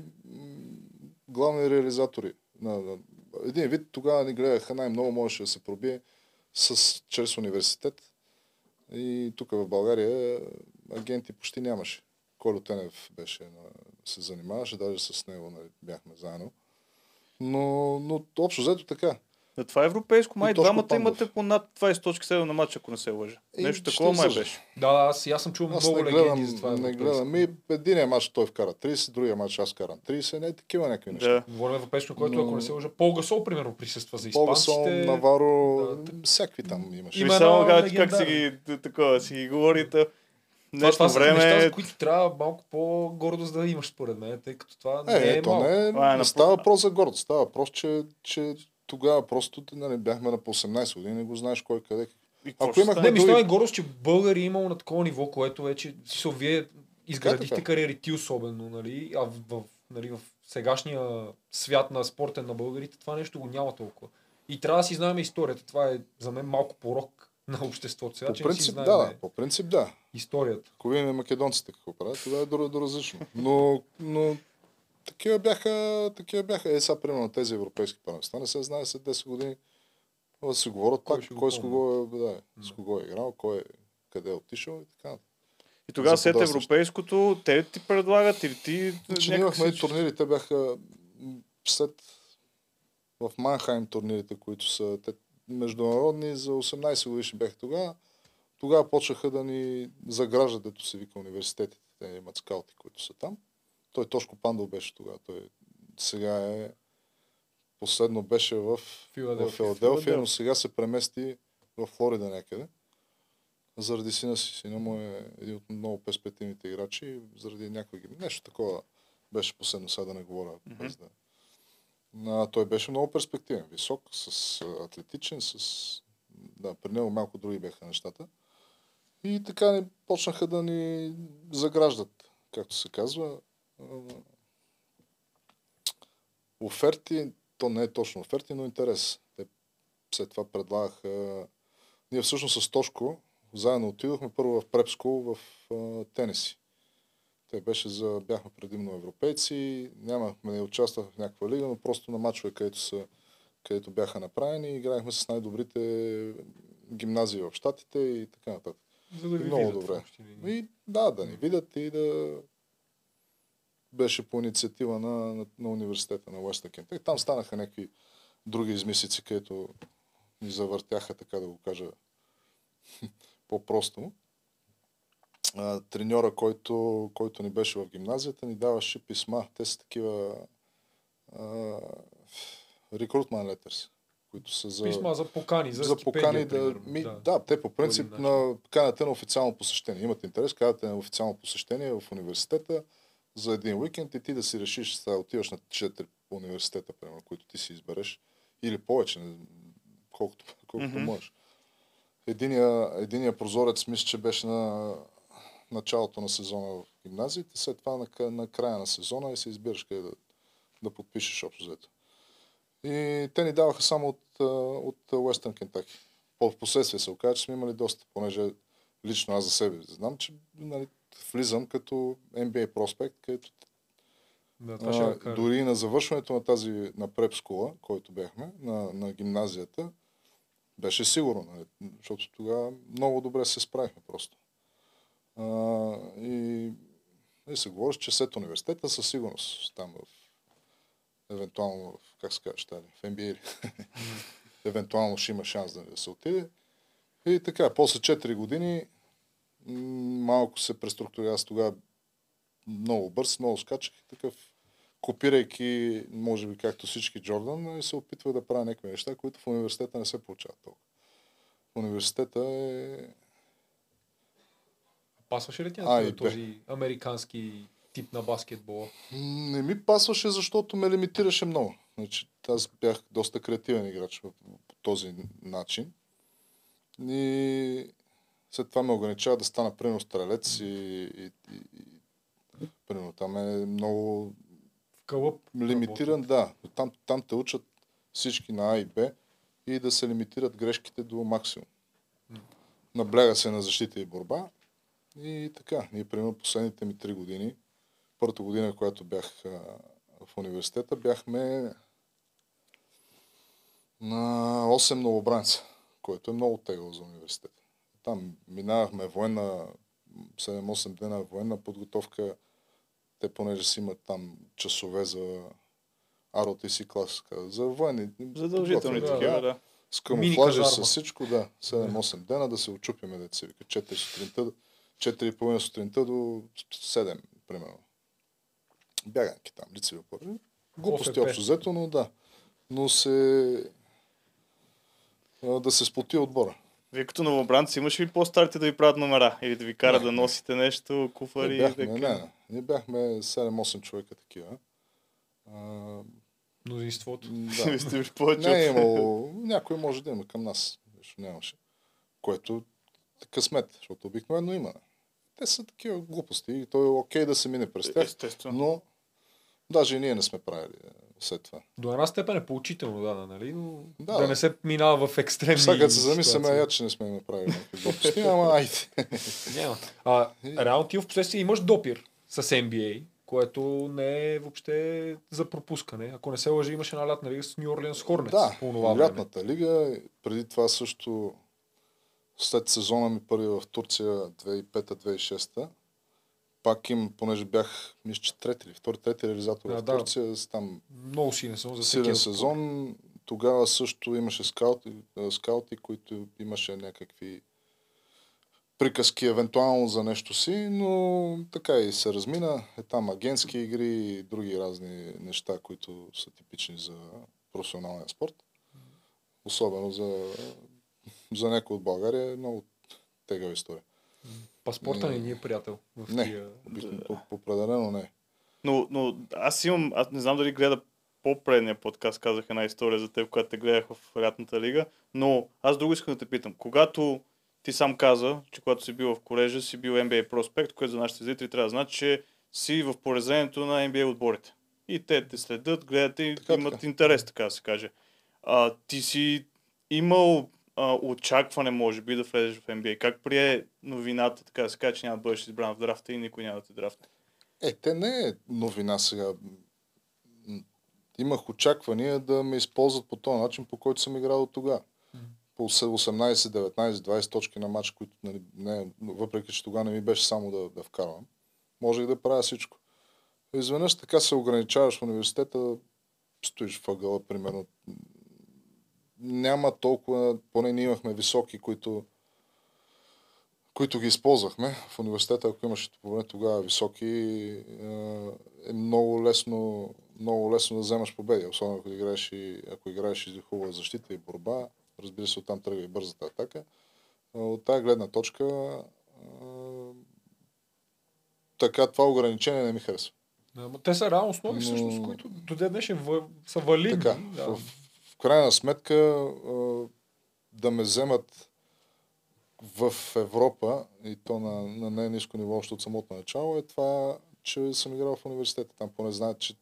главни реализатори. На, на, един вид тогава ни гледаха най-много, можеше да се пробие с, чрез университет. И тук в България агенти почти нямаше. Колю Тенев беше, се занимаваше, даже с него нали, бяхме заедно. Но, но общо взето така. На това европейско май И двамата имате по над 20.7 на матч, ако не се лъжа. Е, Нещо такова май беше. Да, аз, и аз съм чул Аз много не легенди гледам, за това. не гледам. Ми, единия матч той вкара 30, другия матч аз карам 30, не такива някакви неща. Да. Говорим европейско, който, Но- ако не се лъжа, Пол Гасол, примерно, присъства за Пол Гасол, испанците. Наваро, Да, всякакви там имаше. Има само че как си ги, такова, си ги говорите. Това, това Днешно са неща, време... за които трябва малко по-гордост да имаш, според мен, тъй като това Е, не е е, то малко. не, е, не напълно- става въпрос за гордост. Става въпрос, че, че тогава просто нали, бяхме на по 18 години, не го знаеш кой къде. И Ако имахме? Не, ми други- става и гордост, че българи е имал на такова ниво, което вече, смисъл, вие изградихте така. кариери ти особено, нали, а в, в, нали, в сегашния свят на спортен на българите това нещо го няма толкова. И трябва да си знаем историята. Това е за мен малко порок на обществото сега, По че не си принцип, знаем да, да, по принцип да. историята. Ако видим македонците какво правят, тогава е друго различно. Но, но такива бяха, такива бяха. Е, сега, примерно, тези европейски първенства не се знае след 10 години. Да се говорят Кой пак, го кой с кого е, да, с кого е играл, кой е, къде е отишъл и така. И тогава след европейското, те ти предлагат или ти... Значи някак ние имахме си- турнири, те бяха след в Манхайм турнирите, които са те, международни за 18 годишни бяха тогава. Тогава почнаха да ни заграждат, дето се вика университетите. Те имат скаути, които са там. Той Тошко Пандов беше тогава. Той сега е последно беше в, Филаделфия. Филаделфия, Филаделфия. но сега се премести в Флорида някъде. Заради сина си. Сина му е един от много перспективните играчи. Заради някой... Нещо такова. беше последно, сега да не говоря. Без да... А, той беше много перспективен, висок, с атлетичен, с... Да, при него малко други бяха нещата. И така ни почнаха да ни заграждат, както се казва. Оферти, то не е точно оферти, но интерес. Те след това предлагаха... Ние всъщност с Тошко заедно отидохме първо в препско в а, тениси. Те беше за, бяхме предимно европейци, нямахме, не участвах в някаква лига, но просто на мачове, където, са, където бяха направени, играехме с най-добрите гимназии в Штатите и така нататък. За да ви Много видят, добре. И да, да ни видят и да беше по инициатива на, на, на университета на Уеста Кентък. Там станаха някакви други измислици, където ни завъртяха, така да го кажа по-просто. А, треньора, който, който ни беше в гимназията, ни даваше писма. Те са такива рекрутман letters, които са за... Писма за покани, за, за покани да, ми, да. да. те по принцип на, канате на официално посещение. Имат интерес, канате на официално посещение в университета за един уикенд и ти да си решиш, да отиваш на 4 университета, примерно, които ти си избереш, или повече, колкото, колкото Мгм. можеш. Единия, единия прозорец, мисля, че беше на началото на сезона в гимназиите, след това на, на края на сезона и се избираш къде да, да подпишеш общо взето. И те ни даваха само от, от Уестърн Кентаки. В последствие се оказа, че сме имали доста, понеже лично аз за себе знам, че нали, влизам като NBA проспект, където Да, това ще а, да кажа. дори на завършването на тази на преп който бяхме, на, на гимназията, беше сигурно, нали, защото тогава много добре се справихме просто. А, и, и се говориш, че след университета със сигурност там в евентуално, в, как се казва, в NBA, евентуално ще има шанс да, да се отиде. И така, после 4 години малко се преструктурира. Аз тогава много бърз, много скачах и такъв, копирайки, може би както всички Джордан, и се опитвах да правя някакви неща, които в университета не се получават толкова. В университета е... Пасваше ли ти А, на и тебе бе. този американски тип на баскетбола? Не ми пасваше, защото ме лимитираше много. Значи, аз бях доста креативен играч по този начин. И след това ме ограничава да стана примерно стрелец и, и, и, и примерно там е много кълъп. лимитиран, да. Там, там те учат всички на А и Б и да се лимитират грешките до максимум. Набляга се на защита и борба. И така, ние примерно последните ми три години, първата година, която бях а, в университета, бяхме на 8 новобранца, което е много тегло за университет. Там минавахме военна, 7-8 дена военна подготовка. Те, понеже си имат там часове за ROTC клас, за военни. Задължителни подготвени, Да, такива, да. с камуфлажи, с всичко, да. 7-8 дена да се очупиме, се вика. 4 сутринта, 4,5 сутринта до 7, примерно. Бяганки там, лицеви опори. Глупости общо взето, но да. Но се... Да се сплоти отбора. Вие като новобранци имаш ли по-старите да ви правят номера? Или да ви карат Не, да не. носите нещо, куфари? Ние бяхме, да... не, не, ние бяхме 7-8 човека такива. А, Мнозинството. да. Вие сте били повече. Не е имало, някой може да има към нас, защото нямаше. Което е късмет, защото обикновено има. Те са такива глупости и то е окей да се мине през тях, Естествено. но даже и ние не сме правили е, след това. До една степен е поучително, да, нали? Но Да, да, не се минава в екстремни Сега като се замисляме, я, че не сме направили глупости, ама айде. Няма. А, реално ти в последствие имаш допир с NBA, което не е въобще за пропускане. Ако не се лъжи, имаше една лятна лига с Нью Орлеанс Хорнец Да, по лятната лига, преди това също след сезона ми първи в Турция 2005-2006, пак им, понеже бях, мисля, че трети или втори, трети реализатор Да, в да. Турция, с там Много силен сезон за силен сезон. Тогава също имаше скаути, скаути, които имаше някакви приказки евентуално за нещо си, но така и се размина. Е там агентски игри и други разни неща, които са типични за професионалния спорт. Особено за, за някой от България е много тегава история. Паспорта не ни е приятел в Не. тия... Определено не. Но, но аз имам, аз не знам дали гледа по-предния подкаст, казах една история за теб, когато те гледах в лятната лига, но аз друго искам да те питам. Когато ти сам каза, че когато си бил в колежа, си бил NBA проспект, което за нашите зрители трябва да знае, че си в порезението на NBA отборите. И те те следят, гледат и Така, имат така. интерес, така да се каже. А, ти си имал а, очакване, може би, да влезеш в NBA. Как прие новината, така да се каже, че няма да бъдеш избран в драфта и никой няма да те драфта? Е, те не е новина сега. Имах очаквания да ме използват по този начин, по който съм играл от тогава. По 18, 19, 20 точки на матч, които, нали, не, въпреки че тогава не ми беше само да, да вкарвам, можех да правя всичко. Изведнъж така се ограничаваш в университета, стоиш в ъгъла, примерно. Няма толкова, поне ние имахме високи, които които ги използвахме в университета, ако имаше поне тогава високи, е, е много лесно, много лесно да вземаш победи, особено ако играеш и, ако играеш и хубава защита и борба. Разбира се, оттам тръгва и бързата атака. От тази гледна точка а, така това ограничение не ми харесва. Да, те са реално основи, Но- всъщност, които до ден днешен са валидни. Така, да. в крайна сметка да ме вземат в Европа и то на, на най-низко ниво още от самото начало е това, че съм играл в университета. Там поне знаят, че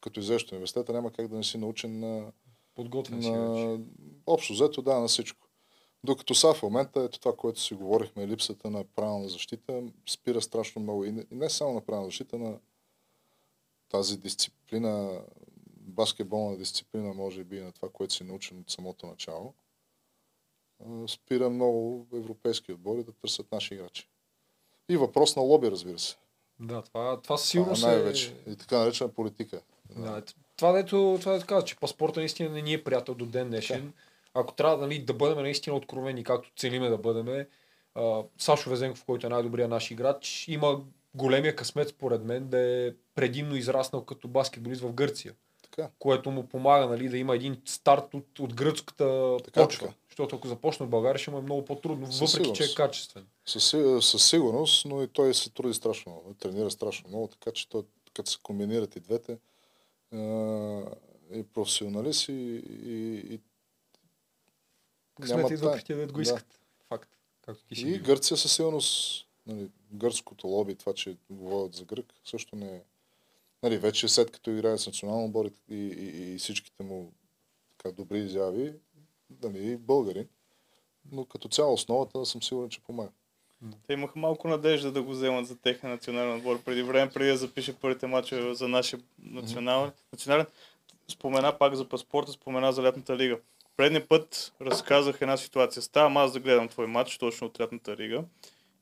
като излезеш от университета няма как да не си научен на, Подготвен си вече. на общо взето да, на всичко. Докато сега в момента, ето това, което си говорихме, липсата на правилна защита, спира страшно много. И не, и не само на правилна защита, на тази дисциплина, баскетболна дисциплина, може би, на това, което си научен от самото начало, спира много европейски отбори да търсят наши играчи. И въпрос на лоби, разбира се. Да, това, това Сигурно сигурност е... най-вече. И така наречена политика. Да, това, дето, това дето каза, че паспорта наистина не ни е приятел до ден днешен. Ако трябва нали, да бъдем наистина откровени, както целиме да бъдем, Сашо Везенков, който е най-добрият наш играч, има големия късмет, според мен, да е предимно израснал като баскетболист в Гърция. Така. Което му помага нали, да има един старт от, от гръцката Така, почва. така. Защото ако започне в България, ще му е много по-трудно, въпреки че е сигурност. качествен. Със, със сигурност, но и той се труди страшно много, тренира страшно много, така че той, като се комбинират и двете, и професионалист и, и, и Късмет идва при да го Да. искат. Факт. Както ти си И бил. Гърция със сигурност, нали, гръцкото лоби, това, че говорят за грък, също не е. Нали, вече след като играе с национално отбор и, и, и всичките му така, добри изяви, нали, българин. Но като цяло основата съм сигурен, че помага. Те имаха малко надежда да го вземат за техния национален отбор преди време, преди да запише първите мачове за нашия национален. национален. Спомена пак за паспорта, спомена за лятната лига. Предния път разказах една ситуация. Ставам аз да гледам твой матч, точно от лятната лига.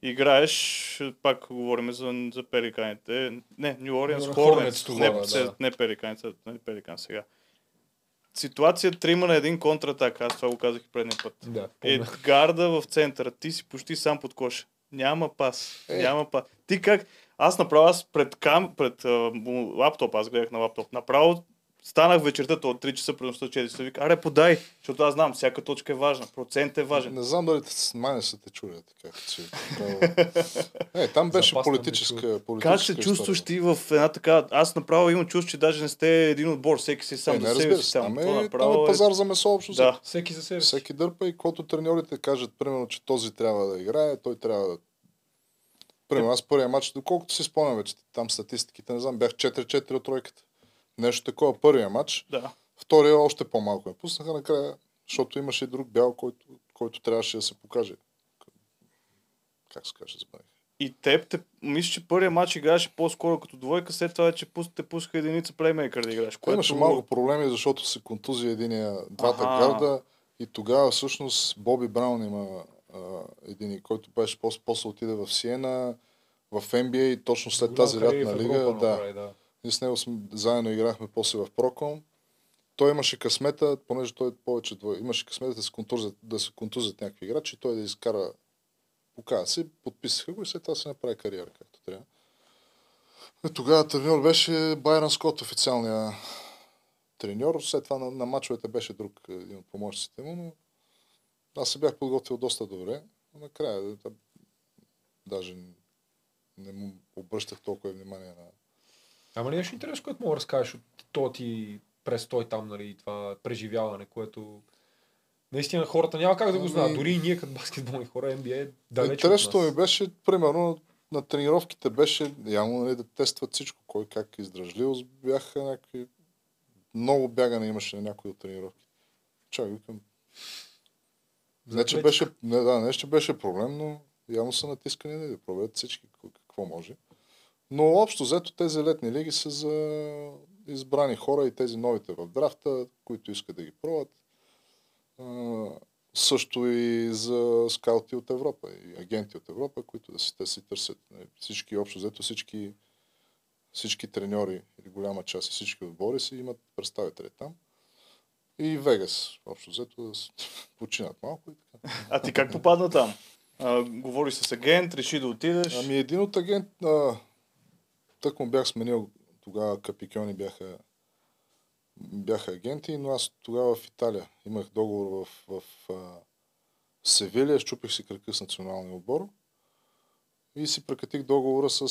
Играеш, пак говорим за, за пеликаните. Не, Нью Orleans Хорнец. Не, да. не пеликаните, не пеликан сега. Ситуация трима на един контратак. Аз това го казах и предния път. Да, Е, помня. гарда в центъра. Ти си почти сам под коша. Няма пас. Е. Няма пас. Ти как? Аз направо аз пред, кам, пред а, лаптоп, аз гледах на лаптоп. Направо станах вечерта, то от 3 часа пред нощта 4 часа. Вика, аре, подай, защото аз знам, всяка точка е важна. Процент е важен. Не знам дали с мене са те чули така. Че, е, там беше Запас там не политическа, политическа Как се чувстваш ти в една така... Аз направо имам чувство, че даже не сте един отбор. Всеки си сам Е, не, за себе си. се, Там. там, е, там направо е пазар за месо общо. Да. Всеки за себе си. Всеки дърпа и когато треньорите кажат, примерно, че този трябва да играе, той трябва да... Примерно, аз първия матч, доколкото си спомням вече, там статистиките, не знам, бях 4-4 от тройката. Нещо такова първия матч. Да. Втория още по-малко ме пуснаха накрая, защото имаше и друг бял, който, който трябваше да се покаже. Как се каже, забравих. И теб, те, мисля, че първия матч играеше по-скоро като двойка, след това вече пус- те пускаха единица плеймейкър да играеш. Което... Имаше малко проблеми, защото се контузи единия, двата Аха. гарда и тогава всъщност Боби Браун има а, един, който беше после, после отиде в Сиена, в NBA и точно след Голям тази лятна лига, Европа да, направи, да. Ние с него заедно играхме после в Проком. Той имаше късмета, понеже той повече двой, имаше късмета да се контузят, да се контузят някакви играчи, той да изкара покажа се, подписаха го и след това се направи кариера, както трябва. И тогава треньор беше Байрон Скот, официалния треньор. След това на, на мачовете беше друг е, един от помощниците му, но аз се бях подготвил доста добре. Накрая да, даже не му обръщах толкова внимание на, Ама ли нещо интересно, което мога да разкажеш от то ти престой там, нали, това преживяване, което наистина хората няма как да го Ами- знаят. Дори и ние като баскетболни хора, NBA е далеч от Интересното ми беше, примерно, на тренировките беше явно нали, да тестват всичко, кой как издръжливост бяха някакви... Много бягане имаше на някои от тренировки. Чак, викам. Не, че беше, не, да, не, че беше проблем, но явно са натискани нали, да проверят всички ко- какво може. Но общо взето тези летни лиги са за избрани хора и тези новите в драфта, които искат да ги пробват. Също и за скаути от Европа и агенти от Европа, които да си, те си търсят. нали, Всички, общо взето всички, всички треньори или голяма част и всички отбори си имат представители там. И Вегас, общо взето, да починат малко и така. А ти как попадна там? А, говориш с агент, реши да отидеш. Ами един от агент, а, тък му бях сменил, тогава Капикони бяха, бяха агенти, но аз тогава в Италия имах договор в, в а, Севилия, щупих си кръка с националния отбор и си прекратих договора с,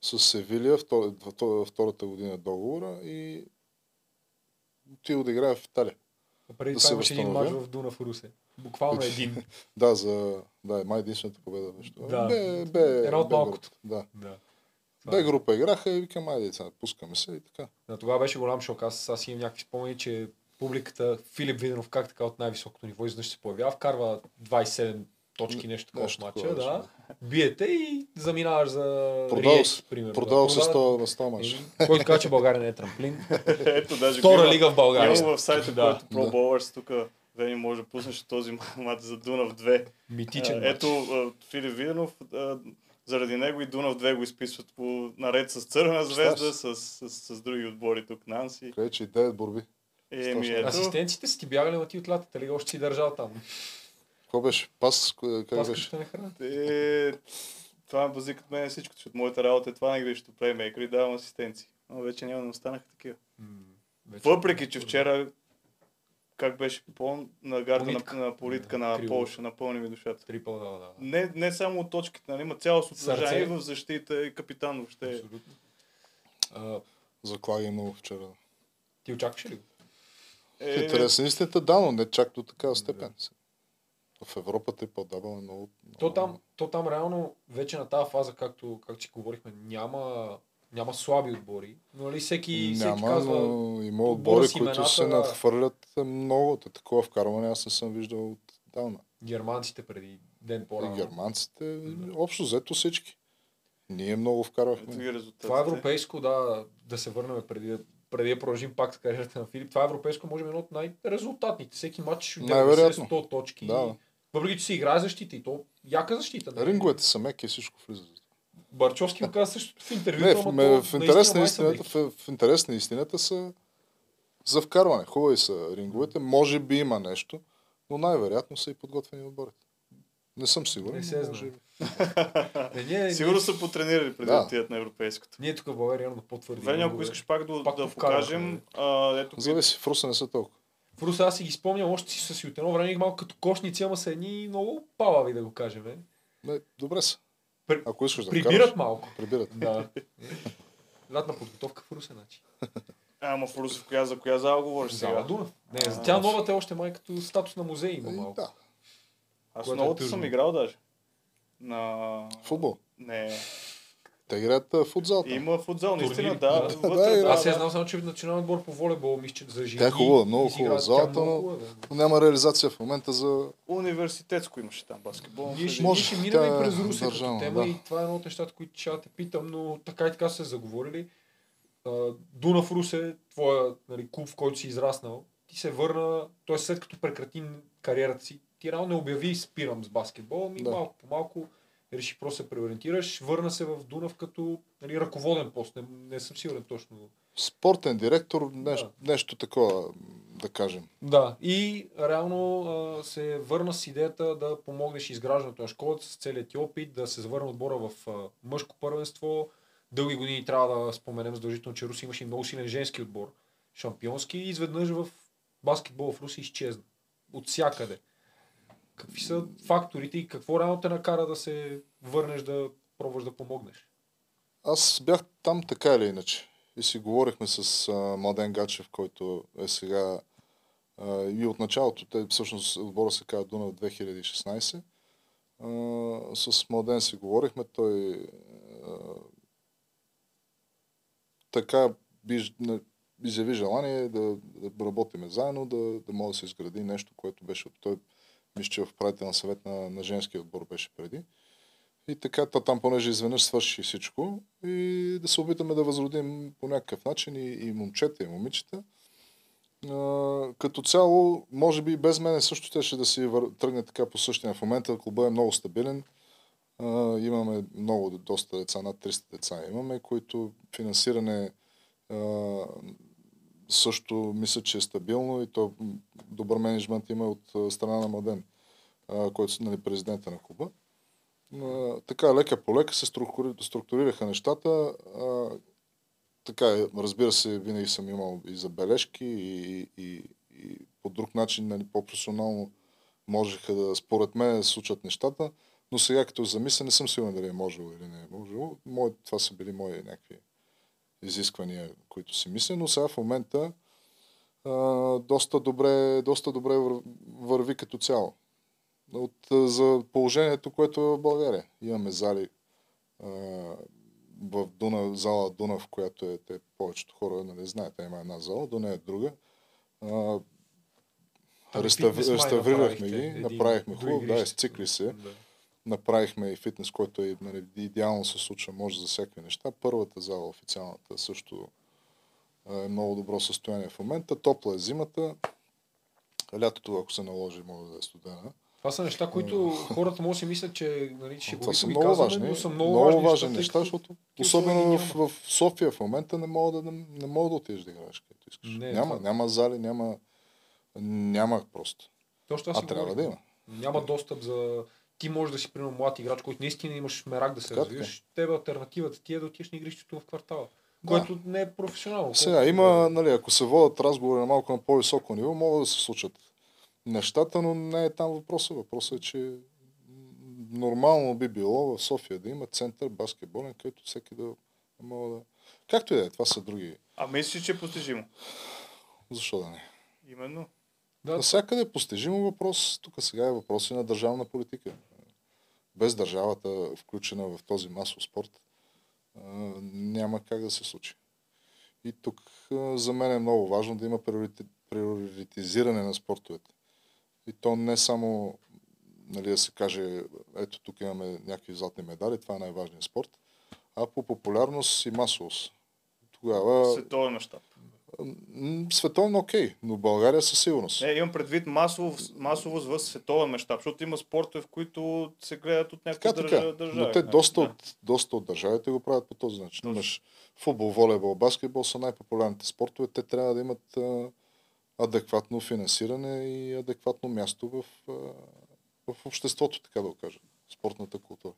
с Севилия, втор, втората година договора и отидох да играя в Италия. Преди да това имаше един мач в Дунав Русе. Буквално един. Да, за... Да, май единствената победа беше. това. Да. Бе, бе, Една от бе малкото. Да. да. Бе група играха и викам, айде, сега пускаме се и така. Да, тогава беше голям шок. Аз, аз имам някакви спомени, че публиката Филип Виденов как така от най-високото ниво изведнъж се появява, вкарва 27 точки, нещо такова в матча, да. Биете и заминаваш за Продал се- примерно. Продал да. се Продава- 100 на 100 мач. Еми, Който казва, че България не е трамплин. Ето, даже Втора лига в България. Има в сайта, Да. който Pro Bowlers, тук Вени може да пуснеш този матч за Дунав 2. Митичен А. Ето Филип Виденов, заради него и Дунав 2 го изписват по, наред с Църна звезда, с, с, с, с други отбори тук, Нанси. Къде, че и 9 борби. Еми, ето. Асистенците си ти бягали на ти от лятата, ли още си държал там. Какво беше? Пас? Как беше? На храната. Е, това ме базикат мен всичко, защото моята работа е това на игрището плеймейкър и давам асистенции. Но вече няма, не останаха такива. Вече- Въпреки, че вчера как беше по на гарда Политка. на, на политка на Криво. Полша, напълни ми душата. Трипъл, да, да. Не, не само от точките, нали, има цялостно съдържание в защита и капитан въобще. Абсолютно. А, Заклаги много вчера. ти очакваш ли го? Е, Интересен истината, да, но не чак до такава степен. В Европа те по-дабъл е много... То много- там, то там реално вече на тази фаза, както, както си говорихме, няма, няма слаби отбори. Но нали всеки, всеки Няма, казва, но има отбори, с които имената, се надхвърлят много. Те такова вкарване аз не съм виждал отдавна. германците преди ден И по-рано. германците, общо взето всички. Ние много вкарвахме. резултатите. Това е европейско, да, да се върнем преди, да- преди да продължим пак с кариерата на Филип. Това е европейско, може би, едно от най-резултатните. Всеки матч Най-вероятно. 90-100 точки. Да. Въпреки, че се играе защита и то яка защита. нали? Ринговете са меки и всичко влиза. Барчовски го каза същото в интервюто. Не, ама в, ме, в, интерес на истината, в, в интерес на истината са за вкарване. Хубави са ринговете. Може би има нещо, но най-вероятно са и подготвени отборите. Не съм сигурен. Не се знае. Не, ние, Сигурно са потренирали преди Да. да отидат на европейското. Ние тук в България имаме по-твърди. Веня, ако искаш пак да, Пак да покажем, а, ето Зависи, в Руса не са толкова. В Руса аз си ги спомням, още си са си от едно време малко като кошници, ама са едни много палави, да го кажем. Е. Не, добре са. При- Ако искаш да Прибират вкараш, малко. прибират. Да. Лятна подготовка в Русе, значи. Ама в Руси, в коя, за коя зала говориш Зала сега? Дунав. Не, А, за тя новата е още май като статус на музей има И, малко. да, Аз Което е новата тъжно. съм играл даже. На... футбол. Не. Те играят футзал. там. Има футзал, наистина, да. Да, вътре, да, да, Аз я знам само, че в национален отбор по волейбол мисля, за жени. Тя е хубава, много хубава. Залата, много но- хубава, да. Няма реализация в момента за... Университетско имаше там баскетбол. Ние ще, Може, ще минем и е през държавна, като тема да. и това е едно от нещата, които ще те питам, но така и така се заговорили. Дунав Русе, твоя нали, клуб, в който си израснал, ти се върна, т.е. след като прекрати кариерата си, ти реално не обяви спирам с баскетбол, ми Да. малко по малко реши просто да се преориентираш, върна се в Дунав като нали, ръководен пост, не, не съм сигурен точно. Спортен директор, нещо, нещо такова, да кажем. Да, и реално а, се върна с идеята да помогнеш изграждането на школата с целият ти опит, да се завърне отбора в а, мъжко първенство. Дълги години трябва да споменем задължително, че Руси имаше и много силен женски отбор, шампионски, и изведнъж в баскетбол в Руси изчезна. От всякъде. Какви са факторите и какво реално те накара да се върнеш да пробваш да помогнеш? аз бях там така или иначе. И си говорихме с а, Младен Гачев, който е сега а, и от началото, те всъщност отбора се казва Дуна 2016. А, с Младен си говорихме, той а, така би, изяви желание да, да работиме заедно, да, да може да се изгради нещо, което беше от той, мисля, че в правителен съвет на, на женския отбор беше преди. И така, то там понеже изведнъж свърши всичко и да се опитаме да възродим по някакъв начин и, и момчета, и момичета. А, като цяло, може би без мене също те ще да си вър... тръгне така по същия. В момента клуба е много стабилен. А, имаме много, доста деца, над 300 деца имаме, които финансиране а, също мисля, че е стабилно и то добър менеджмент има от страна на Младен, който е нали, президента на клуба така лека по лека се структурираха нещата. Така, разбира се, винаги съм имал и забележки и, и, и по друг начин, нали, по-професионално можеха да, според мен, да случат нещата, но сега като замисля, не съм сигурен дали е можело или не е можело. Мой, това са били мои някакви изисквания, които си мисля, но сега в момента а, доста добре, доста добре върви като цяло от, за положението, което е в България. Имаме зали а, в Дуна, зала Дунав, която е, те повечето хора нали, знаят, има една зала, до нея е друга. А, рестав... реставрирахме ги, направихме хубаво, да, изцикли се. Да. Направихме и фитнес, който е нали, идеално се случва, може за всякакви неща. Първата зала, официалната, също е много добро състояние в момента. Топла е зимата. Лятото, ако се наложи, може да е студена. Това са неща, които хората могат да си мислят, че нали, ще Това са много казваме, важни, но са много, много важни, важни неща, защото особено в, в, София в момента не мога да, не, не мога да отидеш да играеш където искаш. Не, няма, това... няма зали, няма, няма просто. Точно а трябва да има. Няма достъп за ти можеш да си примерно млад играч, който наистина имаш мерак да се така, развиваш. Тебе альтернативата ти е да отидеш на игрището в квартала. Да. Което не е професионално. Сега има, нали, ако се водят разговори на малко на по-високо ниво, могат да се случат нещата, но не е там въпроса. Въпросът е, че нормално би било в София да има център баскетболен, където всеки да мога да... Както и да е, това са други. А мислиш, че е постижимо? Защо да не? Именно. Да. Навсякъде е постижимо въпрос. Тук сега е въпрос и на държавна политика. Без държавата, включена в този масов спорт, няма как да се случи. И тук за мен е много важно да има приоритизиране на спортовете. И то не само нали, да се каже, ето тук имаме някакви златни медали, това е най-важният спорт, а по популярност и масовост. Тогава... Световен мащаб. Световно окей, okay, но България със сигурност. Не, имам предвид масовост, масовост в световен мащаб, защото има спортове, в които се гледат от някакви държави. Държави, но те доста, да. от, доста от държавите го правят по този начин. Имаш футбол, волейбол, баскетбол са най-популярните спортове. Те трябва да имат а, адекватно финансиране и адекватно място в, в обществото, така да го кажа. Спортната култура.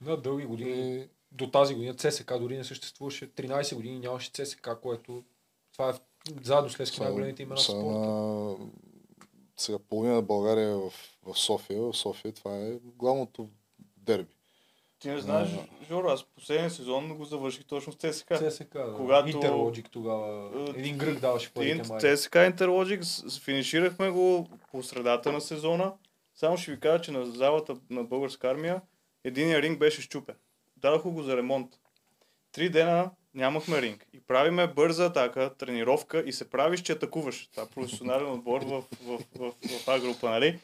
На дълги години. И... До тази година ЦСК дори не съществуваше. 13 години нямаше ЦСК, което това е заедно с Лески най-големите имена в спорта. На... Сега половина на България е в, в София. В София това е главното дерби. Ти не знаеш, а, Жоро, аз последния сезон го завърших точно с ЦСК. ЦСК, да. Когато... Интерлоджик тогава. Един гръг даваше парите май. ЦСК Интерлоджик, финиширахме го по средата на сезона. Само ще ви кажа, че на залата на българска армия единия ринг беше щупен. Дадоха го за ремонт. Три дена нямахме ринг. И правиме бърза атака, тренировка и се правиш, че атакуваш. Това е професионален отбор в, в, в, в, в група, нали?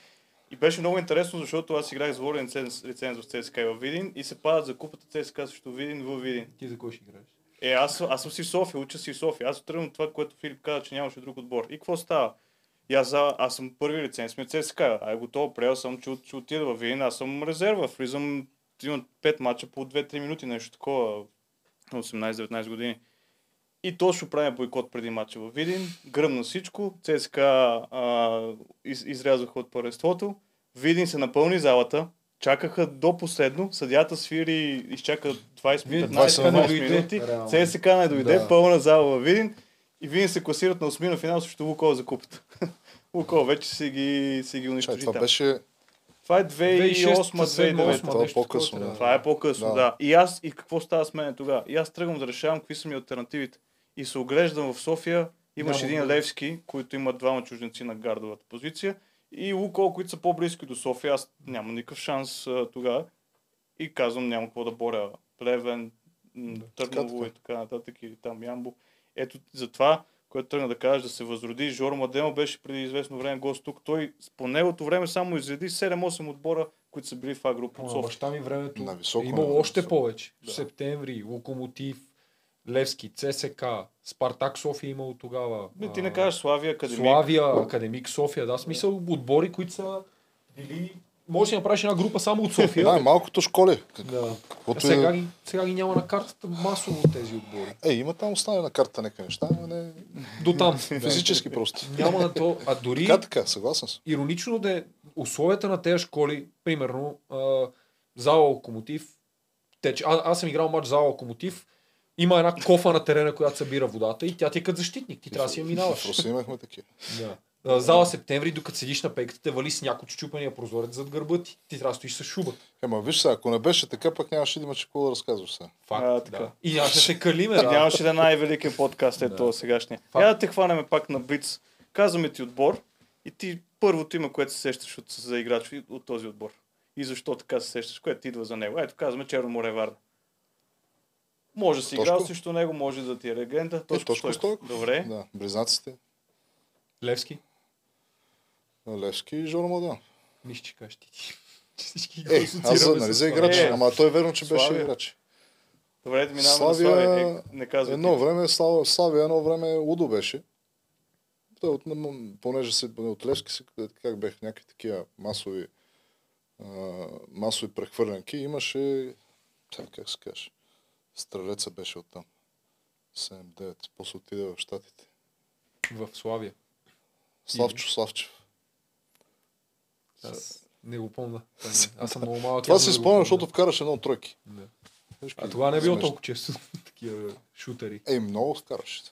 И беше много интересно, защото аз играх с волен лиценз, лиценз в ЦСКА и в Видин и се падат за купата ЦСКА срещу Видин в Видин. Ти за кой ще играеш? Е, аз, аз съм си в София, уча си в София. Аз тръгвам това, което Филип каза, че нямаше друг отбор. И какво става? И аз, аз съм първи лиценз, сме ЦСКА. Ай, готово, приел съм, че, че отида в Видин. Аз съм резерва, влизам, имам 5 мача по 2-3 минути, нещо такова, 18-19 години. И точно правим бойкот преди матча в Видин. Гръмна всичко. ЦСКА а, из, изрязаха от първенството. Видин се напълни залата. Чакаха до последно. Съдята свири, изчака 20-15 минути. ЦСКА не дойде, да. пълна зала в Видин. И Видин се класират на 8 на финал срещу Лукол за купата. Лукол вече си ги, си ги унищожи това беше Това е 2008 2006, 2009 Това е нещо по-късно, да. Това е по-късно, да. Да. И аз, и какво става с мен тогава? И аз тръгвам да решавам какви са ми альтернативите. И се оглеждам в София, имаш един да. Левски, които имат двама чужденци на гардовата позиция, и Лукол, които са по-близки до София. Аз нямам никакъв шанс тогава. И казвам, няма какво да боря. Плевен, Търново така. и така нататък, или там Ямбо. Ето затова, което тръгна да кажа, да се възроди. Жоро Младенов беше преди известно време гост тук. Той по неговото време само изреди 7-8 отбора, които са били в А група от На София. баща ми времето На високо е имало ниво, още високо. повече. Да. Септември, Локомотив, Левски, ЦСК, Спартак София е имало тогава. Не, ти не кажеш Славия, Академик. Славия, Академик София, да, смисъл отбори, които са били... Може да направиш една група само от София. Да, малкото школи. да. Каквото сега, ги, сега ги няма на картата масово тези отбори. Е, има там останали на карта нека неща, но не До там. физически просто. Няма на то. А дори Така, така, съгласен съм. иронично да е условията на тези школи, примерно, а, зала Локомотив, теч, а, аз съм играл матч зала Локомотив, има една кофа на терена, която събира водата и тя ти е като защитник. Ти трябва да си я минаваш. Руси имахме такива. Да. Зала септември, докато седиш на пейката, те вали сняг от щупания прозорец зад гърба ти. Ти трябва да стоиш с шуба. Ема виж сега, ако не беше така, пък нямаше да имаш какво да разказваш сега. Факт. А, така. да. И нямаше да се калиме. Да. нямаше да е най-великият подкаст, е Да. това сегашния. Факт. Я да те хванем пак на Блиц. Казваме ти отбор и ти първото име, което се сещаш от, за играч от този отбор. И защо така се сещаш, което ти идва за него. Ето казваме Черно море Варна. Може да си играл срещу него, може да ти е легенда. Тошко, Тошко Стойков. Стойков. Добре. Да, близнаците. Левски. Левски и Жоро Младенов. Нищо, че кажеш ти. Всички Е, аз нали, за играч. Е, Ама той е верно, че беше Славия. играч. Добре, да минаваме Славия- на Славия. Е, не казвай Едно ти. време Слава, Славия, едно време Удо беше. Той от, понеже се, от Левски си, как бех, някакви такива масови, а, масови прехвърлянки, имаше, как се каже, стрелеца беше оттам. 7-9, после отиде в Штатите. В Славия. Славчо Славчев. Аз не го помня. Аз съм много малък. Това го спомням, помня. защото вкараше много тройки. Да. А това не е било смешно. толкова често. Такива шутери. Ей, много вкараше.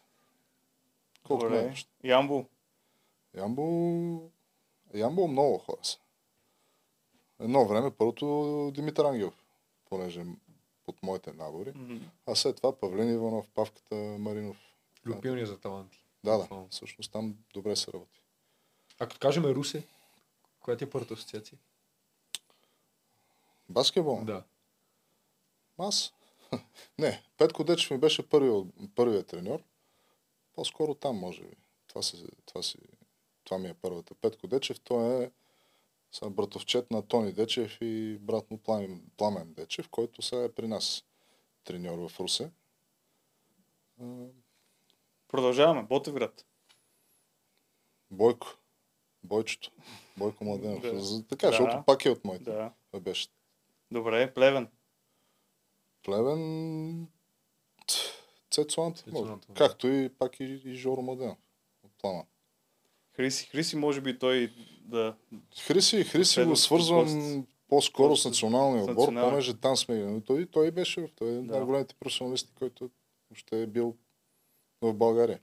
Колко не Добре. Ямбо. Ямбо... Ямбо много хора са. Едно време първото Димитър Ангелов, понеже под моите набори. М, А след това Павлен Иванов, Павката Маринов. Любилния за таланти. Да, да. Всъщност там добре се работи. А като кажем Русе, коя ти е първата асоциация? Баскетбол? Да. Аз? Не, Петко Дечев ми беше първият, първият треньор. По-скоро там, може би. Това, си, това, си, това ми е първата. Петко Дечев, той е са братовчет на Тони Дечев и брат му Пламен, Пламен Дечев, който сега е при нас треньор в Русе. Продължаваме. Ботевград. Бойко. Бойчето. Бойко Младенов. Да. За- Така, Да. защото пак е от моите. Да. Беше. Добре. Плевен. Плевен... Да. Както и пак и, и Жоро Младенов. От плана. Хриси. Хриси може би той да... Хриси, Хриси го свързвам по-скоро с националния отбор, понеже там сме. но Той, той беше в той е един Да. най-големите професионалисти, който ще е бил в България.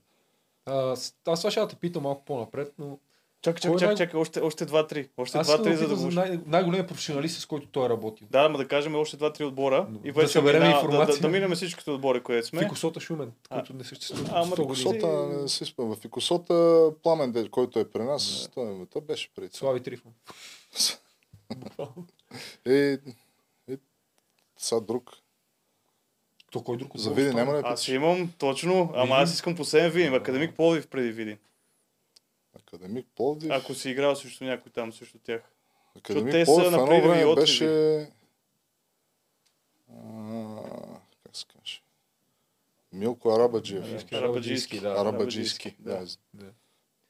А, аз сега ще да те питам малко по-напред, но Чакай, чакай, е чакай, чакай. Още, още два-три. Още аз искам два-три, да за да го... най- най-големия професионалист, с който той е работил. Да, ама да кажем още два-три отбора. Но И да вече съберем мина- да, да, информация. да, минем всичките отбори, където сме. Фикосота Шумен, който не съществува. Ама 100 години. Не си спомням. В Икосота Пламен, който е при нас, той, той беше преди това. Слави Трифон. И, и сега друг. То кой друг За Видин няма ли да Аз имам, точно, ама аз искам последен Видин. Академик Пловдив преди Видин. Академик Пловдив. Ако си играл срещу някой там, срещу тях. Академик те са Пловдив на едно време отливи. беше... А, как се каже? Милко Арабаджиев. Арабаджийски, Арабаджийски, да. Арабаджийски. да. Да. Да.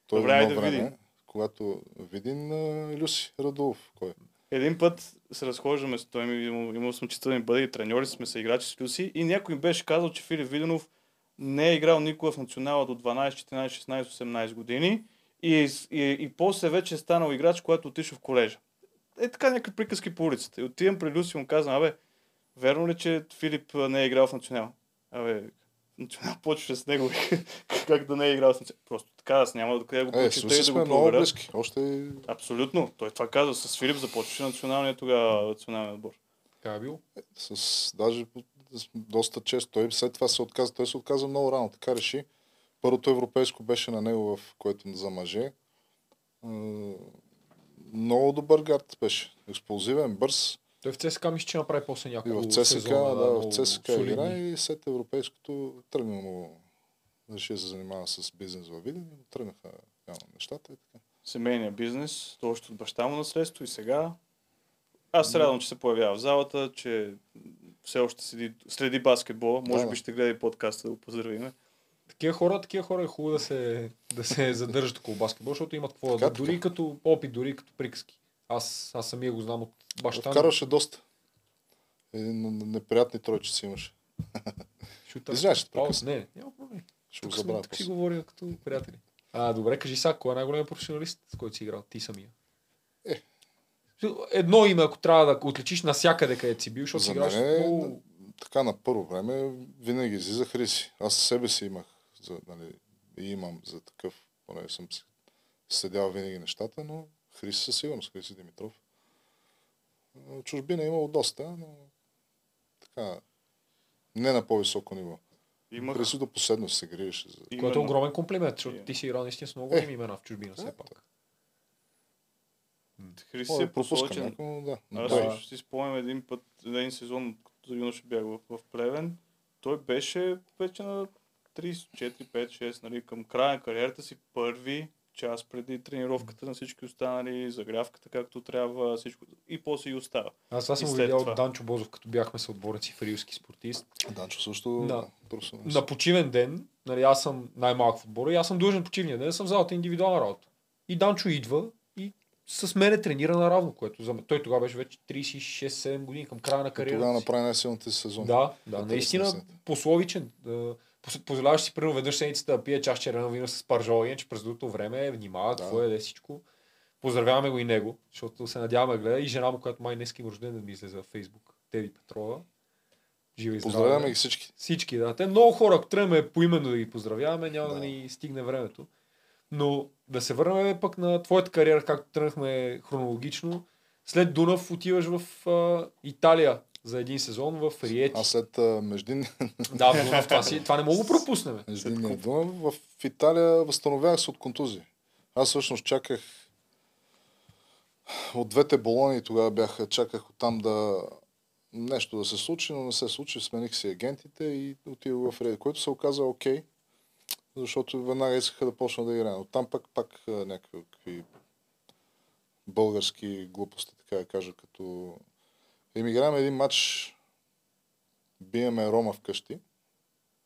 Той Добре, едно време, Видин. когато Видин а, Люси Радулов. Кой? е? Един път се разхождаме с той, имал, имал съм честа да ми бъде и треньори, сме се играчи с Люси и някой ми беше казал, че Филип Виденов не е играл никога в национала до 12, 14, 16, 18 години и, и, и после вече е станал играч, когато отишъл в колежа. Е така някакви приказки по улицата. И отивам при Люси и му казвам, абе, верно ли, че Филип не е играл в национал? Абе, национал почваше с него, как да не е играл в национал. Просто така, аз няма да къде го Е, прочета слушай и да го много проверя. близки. Още Абсолютно. Той това каза. С Филип започваше националния тогава национален отбор. Така е било. с даже с- доста често. Той след това се отказа. Той се отказа много рано. Така реши. Първото европейско беше на него, в което за мъже. Много добър гард беше. Експлозивен, бърз. Той в ЦСКА мисля, че направи после И няколко в ЦСКА, сезона, да, в ЦСКА игра и след европейското тръгна му реши да се занимава с бизнес във Виден и тръгнаха явно нещата и така. Семейния бизнес, то още от баща му наследство и сега. Аз се радвам, че се появява в залата, че все още седи, следи баскетбола. Може Да, би ще гледа и подкаста да го поздравиме. Такива хора, такива хора е хубаво да се, да се задържат около баскетбол, защото имат какво да. Дори като опит, дори като приказки. Аз, аз самия го знам от баща ми. Вкарваше доста. Един неприятни тройчици имаше. Шутър. Прекъсна. Не, няма проблем. Ще го забравя тук си говорим като приятели. А, добре, кажи сега, кой е най-големият професионалист, с който си играл? Ти самия. Е. Едно име, ако трябва да отличиш навсякъде, където си бил, защото си играш мен е, много... така на първо време винаги излизах риси. Аз себе си имах, за, нали, и имам за такъв, поне съм следял винаги нещата, но Хриси със сигурност, Хриси Димитров. Чужбина е имало доста, но така, не на по-високо ниво. Имах Хриси до последно се гриеше. За... Което е именно- огромен комплимент, защото Е. ти си играл наистина с много Е. големи имена в чужбина, все Е, пак. Христи Може е но да. Но Аз той- да. си спомням един път, един сезон, като юноша бях в, в Плевен. Той беше вече на 34, 5, 6, нали, към края на кариерата си първи час преди тренировката на всички останали, загрявката както трябва, всичко. И после и остава. Аз това съм видял това. от Данчо Бозов, като бяхме съотборници в Рилски спортист. Данчо също Да. професионалист. На почивен ден, нали, аз съм най-малък в отбора и аз съм длъжен почивния ден съм в залата индивидуална работа. И Данчо идва и с мене тренира наравно, което за мен, той тогава беше вече 36-7 години към края на И кариерата Тогава направи най-силната си сезон. Да, да, Интересна наистина истина. пословичен. Позволяваш си примерно веднъж седмицата да пие чаш червено вино с паржола, иначе през другото време внимава Да. какво е всичко. Поздравяваме го и него, защото се надяваме да гледа и жена му, която май днес има рожден да ми излезе във Фейсбук. Теди Петрова. Жива и здрава. Поздравяваме ги всички. Всички, да. Те много хора, ако тръгнем поименно да ги поздравяваме, няма да. Да. ни стигне времето. Но да се върнем пък на твоята кариера, както тръгнахме хронологично. След Дунав отиваш в а, Италия за един сезон в Риети. Аз след а, междин, Да, Дунав, това, си, това не мога да пропуснем. междинния Дунав, в Италия възстановявах се от контузии. Аз всъщност чаках от двете болони тогава бяха, чаках оттам да нещо да се случи, но не се случи. Смених си агентите и отидох в Риети, което се оказа окей, защото веднага искаха да почна да играя. Оттам пак, пак а, някакви български глупости, така да кажа, като им играем един матч, биеме Рома вкъщи,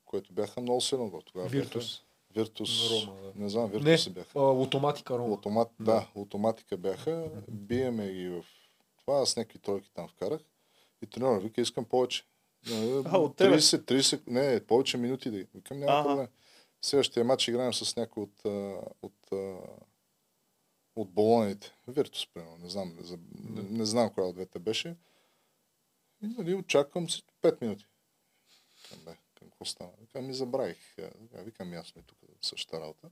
което бяха много силно отбор. Тогава Виртус. Бяха, Виртус. Рома, да. Не знам, Виртус Не, бяха. автоматика Рома. Автомат, Да. да. автоматика бяха. Биеме ги в това. Аз някакви тройки там вкарах. И треньора вика, искам повече. Е, А, от тебе? 30, 30, не, повече минути да Викам, няма Ага. проблем. Следващия матч играем с някой от, от, от болоните. Виртус, примерно. Не знам, не, не знам коя от двете беше. И нали, очаквам си 5 минути. Викам, бе, какво стана? Викам, ми забравих. А, Викам, и аз сме тук същата работа.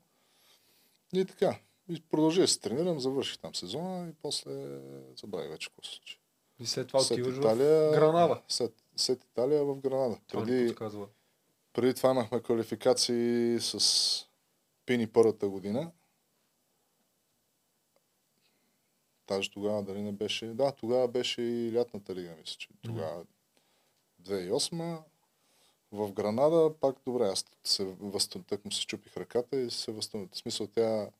И така. И продължи да се тренирам, завърших там сезона и после забравих вече какво се случи. И след това След отиваш Италия, в Гранада. След, след Италия в Гранада. Това Преди, преди това имахме квалификации с Пини първата година. Даже тогава дали не беше... Да, тогава беше и лятната лига, мисля, че тогава 2008 в Гранада, пак добре, аз се възстанових, тък му се чупих ръката и се възстанових. В смисъл, тя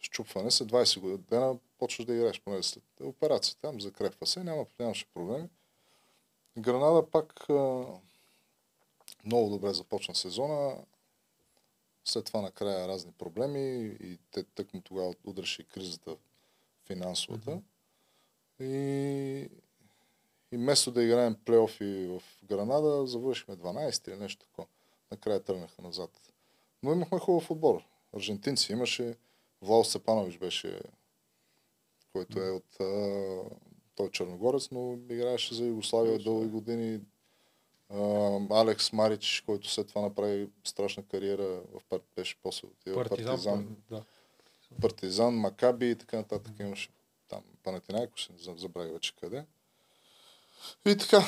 щупване след 20 години почваш да играеш, поне след операция там, закрепва се, няма, нямаше проблеми. Гранада пак много добре започна сезона. След това накрая разни проблеми и те тък му тогава удръши кризата финансовата. И, и вместо да играем плейофи в Гранада, завършихме 12 или нещо такова. Накрая тръгнаха назад. Но имахме хубав отбор. Аржентинци имаше. Влао Степанович беше, който е от... А, той е черногорец, но играеше за Югославия дълги години. А, Алекс Марич, който след това направи страшна кариера в пар... беше после отива Партизан. Партизан, Да. Партизан, Макаби и така нататък имаше там Панатинайкос, не знам, забравя вече къде. И така,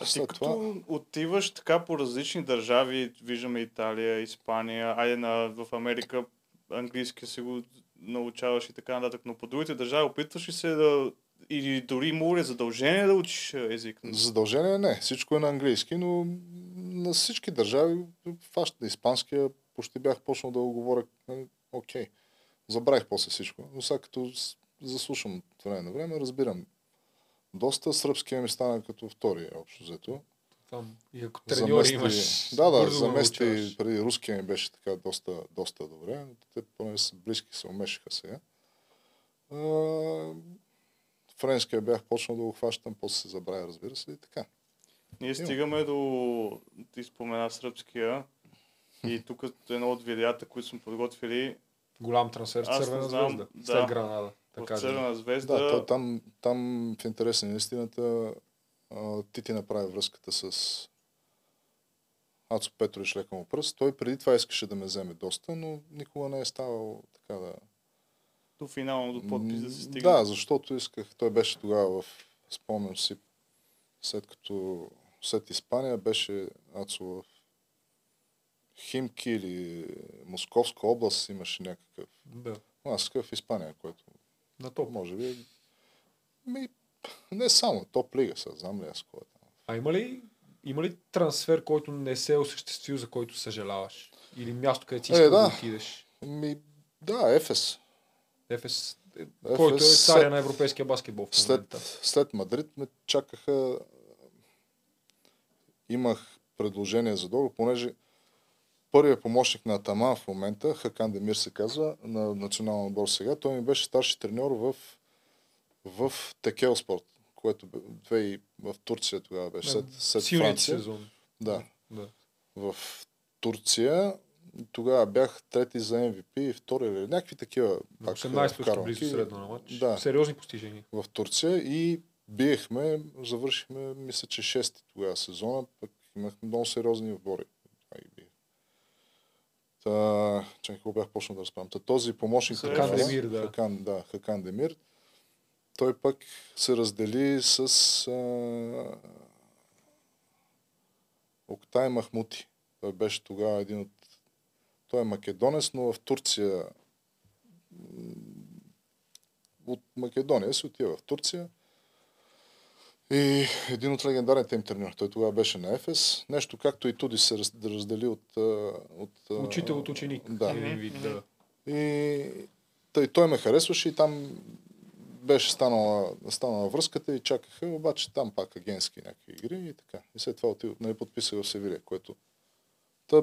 А ти като това, отиваш така по различни държави, виждаме Италия, Испания, айде на, в Америка английски си го научаваш и така нататък, но по другите държави опитваш ли се да или дори има ли задължение да учиш а, език? задължение не, всичко е на английски, но на всички държави, фаща испанския, почти бях почнал да го говоря, нали, окей. Забравих после всичко, но сега като заслушам от време на време, разбирам. Доста сръбския ми стана като втори, общо взето. Там. И ако треньори Замести- имаш. Да, да, замести научаваш. преди руския ми беше така доста, доста добре. Те поне са близки, се умешаха сега. А, френския бях почнал да го хващам, после се забравя, разбира се, и така. Ние стигаме до, ти спомена сръбския и тук едно от видеята, които сме подготвили Голям трансфер не Червена знам, звезда. да. След Гранада. в Така да. Червена звезда. Да, то, там, там в интерес на истината а, Тити направи връзката с Ацо Петрович лека му пръст. Той преди това искаше да ме вземе доста, но никога не е ставал така да... до финално до подпис да се стигне. Да, защото исках. Той беше тогава в, спомням си, след като след Испания беше Ацо в Химки или Московска област имаше някакъв. Да. Аз в Испания, който На топ. може би. Ми, не само, топ лига са, знам ли аз кой е там. А има ли, има ли трансфер, който не се е осъществил, за който съжаляваш? Или място, където си Е, искал да. да. отидеш? Ми, да, Ефес. Ефес, е, Ефес който е царя след- на европейския баскетбол в След, момента. след Мадрид ме чакаха. Имах предложение за договор, понеже първият помощник на Атаман в момента, Хакан Демир се казва, на националния отбор сега, той ми беше старши треньор в, в Текел Спорт, което бе- и в Турция тогава беше, след, след Франция. сезон. Да. да. в Турция. Тогава бях трети за MVP и втори или някакви такива. Пак, 18 точки вкарвам. близо средно на матч. Да. Сериозни постижения. В Турция и биехме, завършихме, мисля, че шести тогава сезона, пък имахме много сериозни отбори. Та, чакай, какво бях почнал да разправям. Та, този помощник Хакан тогава- Демир, да. Хакан, да, Хакан Демир. Той пък се раздели с а, Октай Махмути. Той беше тогава един от... Той е македонец, но в Турция... От Македония се отива в Турция. И един от легендарните им треньори. Той тогава беше на Ефес. Нещо както и Туди се раз- раздели от... от Учител от ученик. Да. Да. И тъй, той ме харесваше и там беше станала, станала връзката и чакаха, обаче там пак агентски някакви игри и така. И след това отидох, нали, подписах в Севилия, което... Та,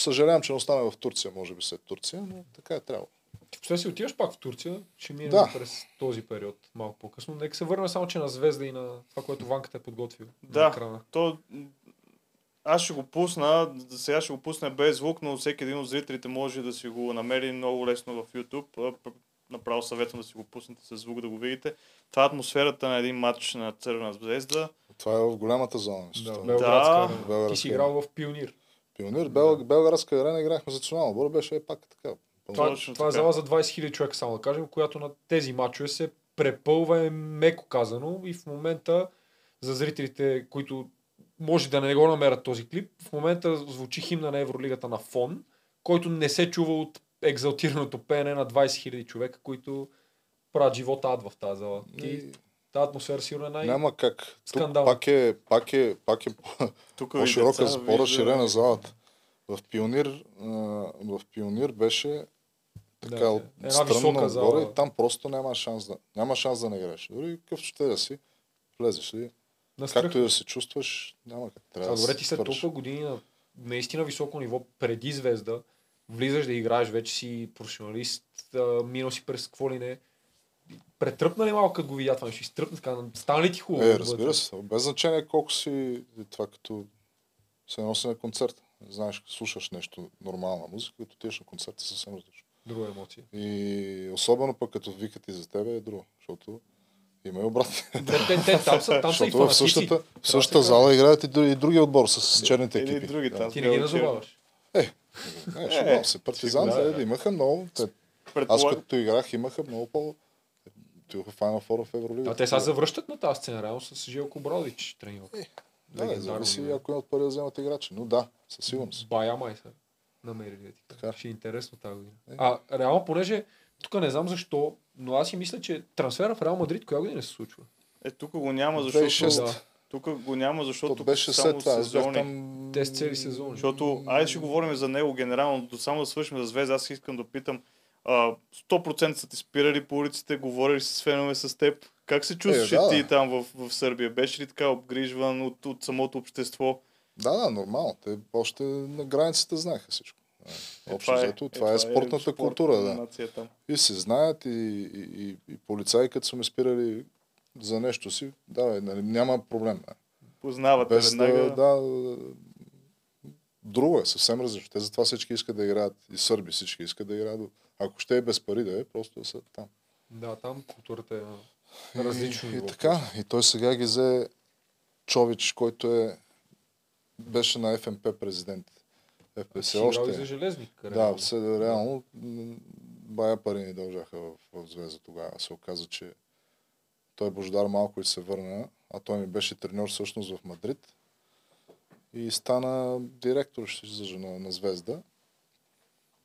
съжалявам, че не остана в Турция, може би след Турция, но така е трябвало. После си отиваш пак в Турция, ще минем Да. през този период малко по-късно. Нека се върна само, че на Звезда и на това, което Ванката е подготвил. на Да, екрана. то аз ще го пусна, сега ще го пусна без звук, но всеки един от зрителите може да си го намери много лесно в YouTube. Направо съветвам да си го пуснете с звук да го видите. Това е атмосферата на един матч на Цървена звезда. Това е в голямата зона. Да. Белградска Да. арена. Ти Белградска си играл в Пионир. Пионер, Бел, Белградска арена играхме за национално отбор, беше е пак така. Това, Точно това е зала за 20 000 човека, само да кажем, която на тези матчове се препълва, е меко казано. И в момента, за зрителите, които може да не го намерят този клип, в момента звучи химна на Евролигата на фон, който не се чува от екзалтираното пеене на 20 000 човека, които правят живота ад в тази зала. И тази атмосфера сигурно е най... Няма как. Тук Скандал. пак е, пак е, пак е Тук по-широка, по-разширена залата. В Пионир, в Пионир беше така Да, от една стръмно висока отгоре зала. и там просто няма шанс да, няма шанс да не играеш. Дори какъв ще да си, влезеш ли, както и да се чувстваш, няма как. Трябва А да добре, се ти след толкова години на наистина високо ниво, преди звезда, влизаш да играеш, вече си професионалист, минал си през какво ли не. Претръпна ли малко, като го видя това нещо? Изтръпна така, стана ли ти хубаво? Е, разбира се. Без значение колко си това като се носи на концерт. Знаеш, слушаш нещо нормална музика, като отидеш на концерт е съвсем различно. Друга емоция. И особено пък като викат и за тебе е друго, защото Има и обратно. Те, те, те, там са, там са и в същата, в да се същата зала играят и, други, и други отбор с, с черните Или екипи. други там. Ти не ги назоваваш. Е, не, ще Е, е, се партизан, да, да, да. имаха много. Те, аз като играх имаха много по... Отидоха в Final Four в Евролига. А те сега завръщат на тази сцена, реално с Жилко Бродич треньор. Да, легендарно зависи ако имат пари да вземат играчи. Но да, със сигурност. Бая май са намерили. да ти кажа. Така. Ще е интересно тази година. Е. А реално, понеже тук не знам защо, но аз си мисля, че трансфера в Реал Мадрид коя година се случва? е, тук го няма, защото... 2006. Да. Тук го няма, защото То беше само след това. Сезони. там... Те с цели сезони. Защото, айде ще говорим за него генерално, до само да свършим за Звезда, аз искам да питам, а, 100% са ти спирали по улиците, говорили с фенове с теб. Как се чувстваш Е, да, ти да. там в, в Сърбия? Беше ли така обгрижван от, от самото общество? Да, да, нормално. Те още на границата знаеха всичко. Е, Общо взето, това е спортната спортна култура, да. И се знаят и, и, и, и полицаи, като са ме спирали за нещо си, да, нали, няма проблем. Бе. Познавате Без да, веднага. да, друго е, съвсем различно. Те затова всички искат да играят, и сърби всички искат да играят. Ако ще е без пари да е, просто да са там. Да, там културата е на различно и, и така, и той сега ги взе Чович, който е, беше на ФМП президент. ФПС играл още. и за железник. Да, реално. все, реално м, бая пари ни дължаха в, в Звезда тогава. Се оказа, че той Бождар малко и се върна, а той ми беше треньор всъщност в Мадрид. И стана директор излъжа на, на Звезда.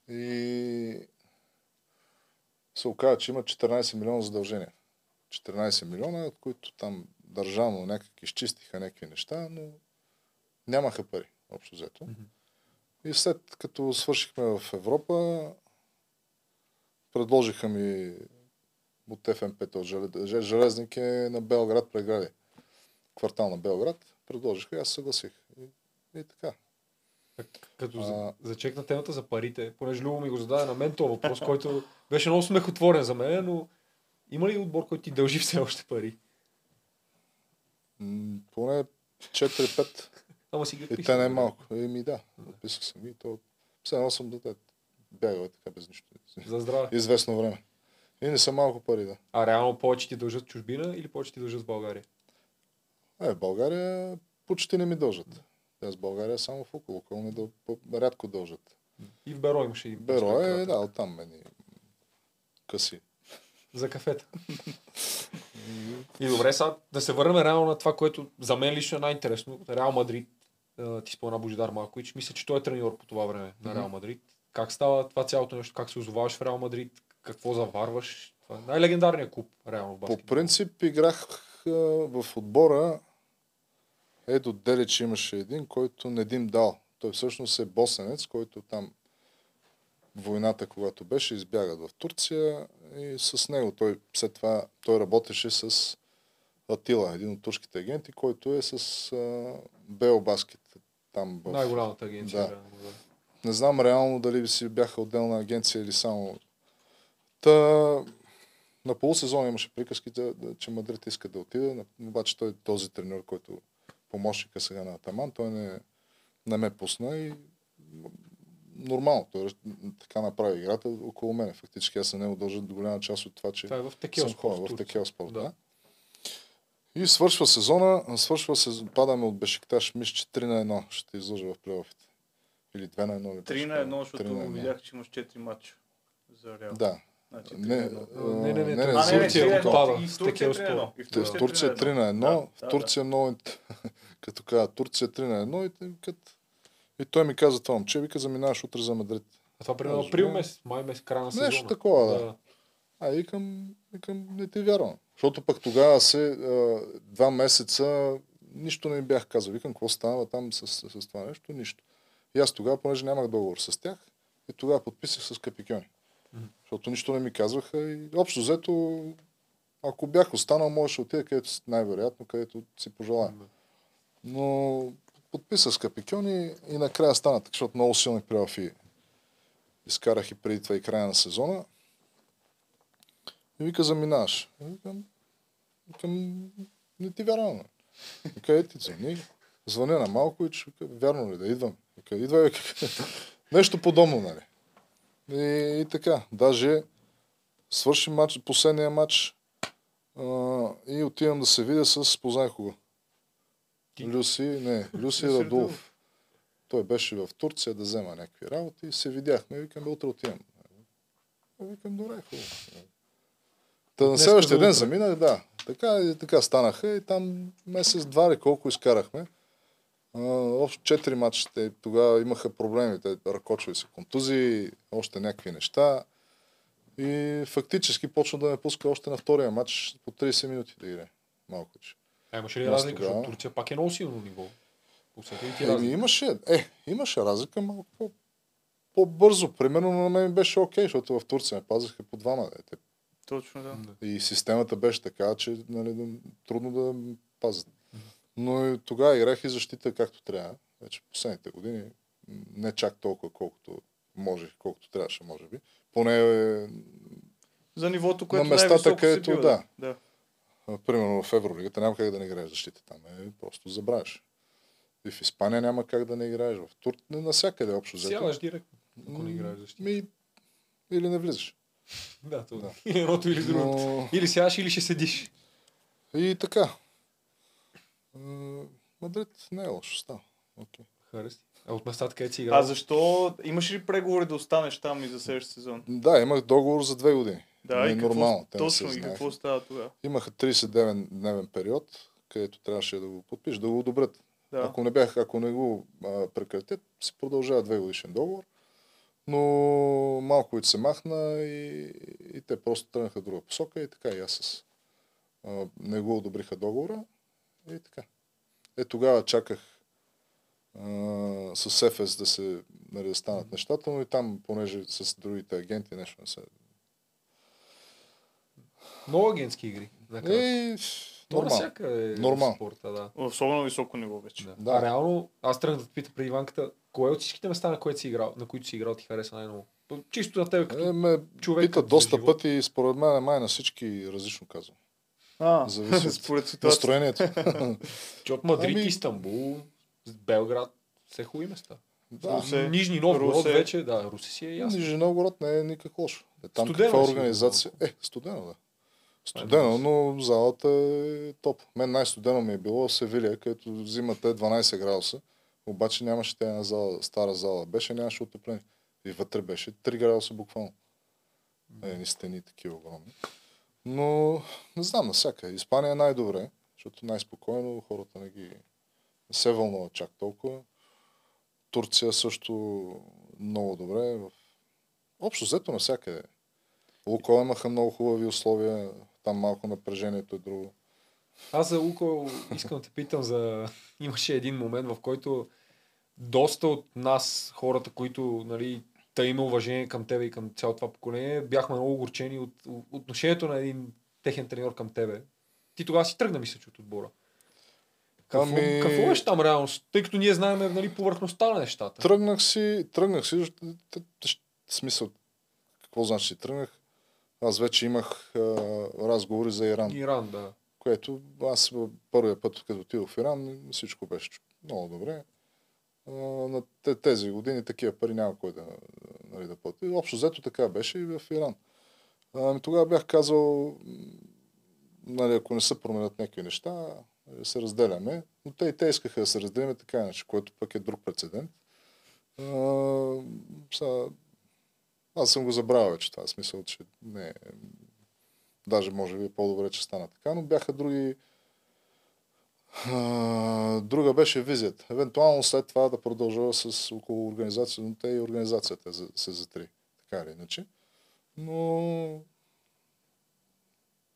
И се оказа, че има 14 милиона задължения. 14 милиона, от които там държавно някак изчистиха някакви неща, но нямаха пари, общо взето. Мгм. И след като свършихме в Европа, предложиха ми от ФМП, от Желе- Железник е на Белград прегради. Квартал на Белград. Предложиха и аз се съгласих. И, и така. Като А- за, зачекна темата за парите, понеже Любо ми го зададе на мен този въпрос, който беше много смехотворен за мен, но има ли отбор, който ти дължи все още пари? М, поне 4-5. Ама си ги И отписал, те не е бе. малко. Еми да, отписах съм ги. То... Все едно съм дете. Бягал е така без нищо. За здраве. Известно време. И не са малко пари, да. А реално повече ти дължат чужбина или повече ти дължат в България? Е, в България почти не ми дължат. Аз в България само в около, около дъл... по- рядко дължат. И в Беро имаше един Беро е, да, оттам мени къси. За кафета. И добре, сега да се върнем реално на това, което за мен лично е най-интересно. Реал Мадрид, ти спомена Божидар Малкович, мисля, че той е треньор по това време на Реал Мадрид. Как става това цялото нещо? Как се озоваваш в Реал Мадрид? Какво заварваш? Това е най-легендарният клуб, реално в По баскетбол. принцип играх а, в отбора. Ето Делич имаше един, който не дим дал. Той всъщност е босенец, който там войната, когато беше, избягат в Турция и с него той след това той работеше с Атила, един от турските агенти, който е с а, Бео Баскет. Там в... Най-голямата агенция. Да. Реално, да. Не знам реално дали си бяха отделна агенция или само... Та, на полусезон имаше приказки, да, да, че Мадрид иска да отиде, обаче той този треньор, който помощника сега на Атаман, той не, не ме пусна и нормално, той така направи играта около мене. Фактически аз съм него дължа до голяма част от това, че Това е в съм спорт. в. Текел спорт. Да. Да. И свършва сезона, свършва сезон, падаме от Бешикташ, мисля, че 3 на 1 ще излъжа в плейофите. Или 2 на 1. ли 3 беше на това? 1, защото видях, че имаш 4 матча за Реал. Да. Значи, Не, Не, не, не, не, не, е Турция е отпада. И в с Турция Текел 3 на 1. спорт. И в в Турция 3 на 1, Да, в Турция много... като казва Турция 3 на 1 и, като... и той ми каза това момче, вика заминаваш утре за Мадрид. А това примерно април месец, май месец, края на сезона. Нещо такова, да. А викам, викам, не ти вярвам. Защото пък тогава се а, два месеца нищо не бях казал. Викам, какво става там с, с, с това нещо? Нищо. И аз тогава, понеже нямах договор с тях, и тогава подписах с капикьони. Защото нищо не ми казваха и общо взето, ако бях останал, можеше да отида където с- най-вероятно, където си пожелая. Но подписах с капикьони и накрая стана така, защото много силни плейофи изкарах и преди това и края на сезона. И вика, заминаваш. И Викам, викам, не ти вярвам. Вика, е ти звъни. Звъня на малко и вика, вярно ли да идвам? Вика, идвай, вика. Нещо подобно, нали? И, и така, даже свърши матч, последния матч, А, и отивам да се видя с, познай кого? Люси, не, Люси Радулов. Той беше в Турция да взема някакви работи и се видяхме. Викам, утре отивам. Викам, добре, хубаво. Та на следващия ден заминах, да. Така и така станаха и там месец-два ли колко изкарахме. А, общо 4 мача. Те тогава имаха проблеми. Те ръкочови се контузии, още някакви неща. И фактически почна да ме пуска още на втория матч по 30 минути да играе. Малко че. А имаше ли Аз разлика, тогава- защото Турция пак е много силно ниво? Еми, имаше, е, имаше разлика малко по- по-бързо. Примерно на мен беше окей, защото в Турция ме пазиха по двама. Де. Те- Точно, да. И системата беше така, че нали, трудно да пазят. Но и тогава играх и защита както трябва. Вече последните години не чак толкова, колкото можех, колкото трябваше, може би. Поне, е, За нивото, което местата, най-високо където си бил, да. да. примерно в Евролигата няма как да не играеш защита. Там е просто забравяш. И в Испания няма как да не играеш. В Тур... Насякъде общо взето. Сяваш директно, ако не играеш защита. Ми, или не влизаш. Да, това. Да. Или едното, или другото. Но... Или сядаш, или ще седиш. И така. Мадрид не е лошо става. Okay. Хареса. ти? А от местата, където си играл? А защо? Имаш ли преговори да останеш там и за следващия сезон? Да, имах договор за две години. Да, Не е и какво, нормално. Те точно, и какво става тогава? Имаха 39-дневен период, където трябваше да го подпишеш, да го одобрят. Да. Ако не бях, ако не го а, прекратят, се продължава две годишен договор. Но малко се махна и, и те просто тръгнаха друга посока и така и аз с, а, не го одобриха договора и така. Е тогава чаках а, с ЕФЕС да се нали, да станат нещата, но и там, понеже с другите агенти нещо не се... Много агентски игри. накратко. Е, навсякъде е Нормално. в спорта, да. Особено високо ниво вече. да. Да. А реално, аз тръгнах да те пита преди Иванката, кое от всичките места, на, което си играл, на които си играл, ти хареса най-много? Чисто на тебе като Е, ме човек питат за доста живот. пъти и според мен май на всички различно казвам. А, Зависи от според ситуацията. Настроението. Защото Мадрид, Ами- Истанбул, Белград, все хубави места. да. Русе. Нижни Новгород Русе. вече, да, Руси си е ясно. Нижни Новгород не е никак лошо. Е, там Студено каква е организация? Е, студено, да. Студено, но залата е топ. Мен най-студено ми е било в Севилия, където зимата е 12 градуса. Обаче нямаше една зала, стара зала. Беше, нямаше отопление. И вътре беше 3 градуса буквално. Е, ни стени такива огромни. Но не знам, насяка. Испания е най-добре, защото най-спокойно хората не ги не се вълнуват чак толкова. Турция също много добре. В... Общо взето навсякъде. Лукол имаха много хубави условия. Там малко напрежението е друго. Аз за Луко искам да те питам за... Имаше един момент, в който доста от нас, хората, които нали, та има уважение към тебе и към цялото това поколение, бяхме много огорчени от от отношението на един техен треньор към тебе. Ти тогава си тръгна, мисля, че от отбора. Какво, Ами- какво беше там реално? Тъй като ние знаем нали, повърхността на нещата. Тръгнах си, тръгнах си, смисъл, какво значи тръгнах? Аз вече имах а, разговори за Иран. Иран, да. Което аз първия път, като отидох в Иран, всичко беше много добре. А, на те- тези години такива пари няма кой да, нали, да плати. Общо взето така беше и в Иран. Ами, тогава бях казал, нали, ако не се променят някакви неща, нали, се разделяме. Но те и те искаха да се разделяме така иначе, което пък е друг прецедент. А, сега, аз съм го забравил вече това, смисъл, че не, Даже може би е по-добре, че стана така, но бяха други... Друга беше визията. Евентуално след това да продължа с около организацията, но те и организацията за- се затри. Така или иначе. Но...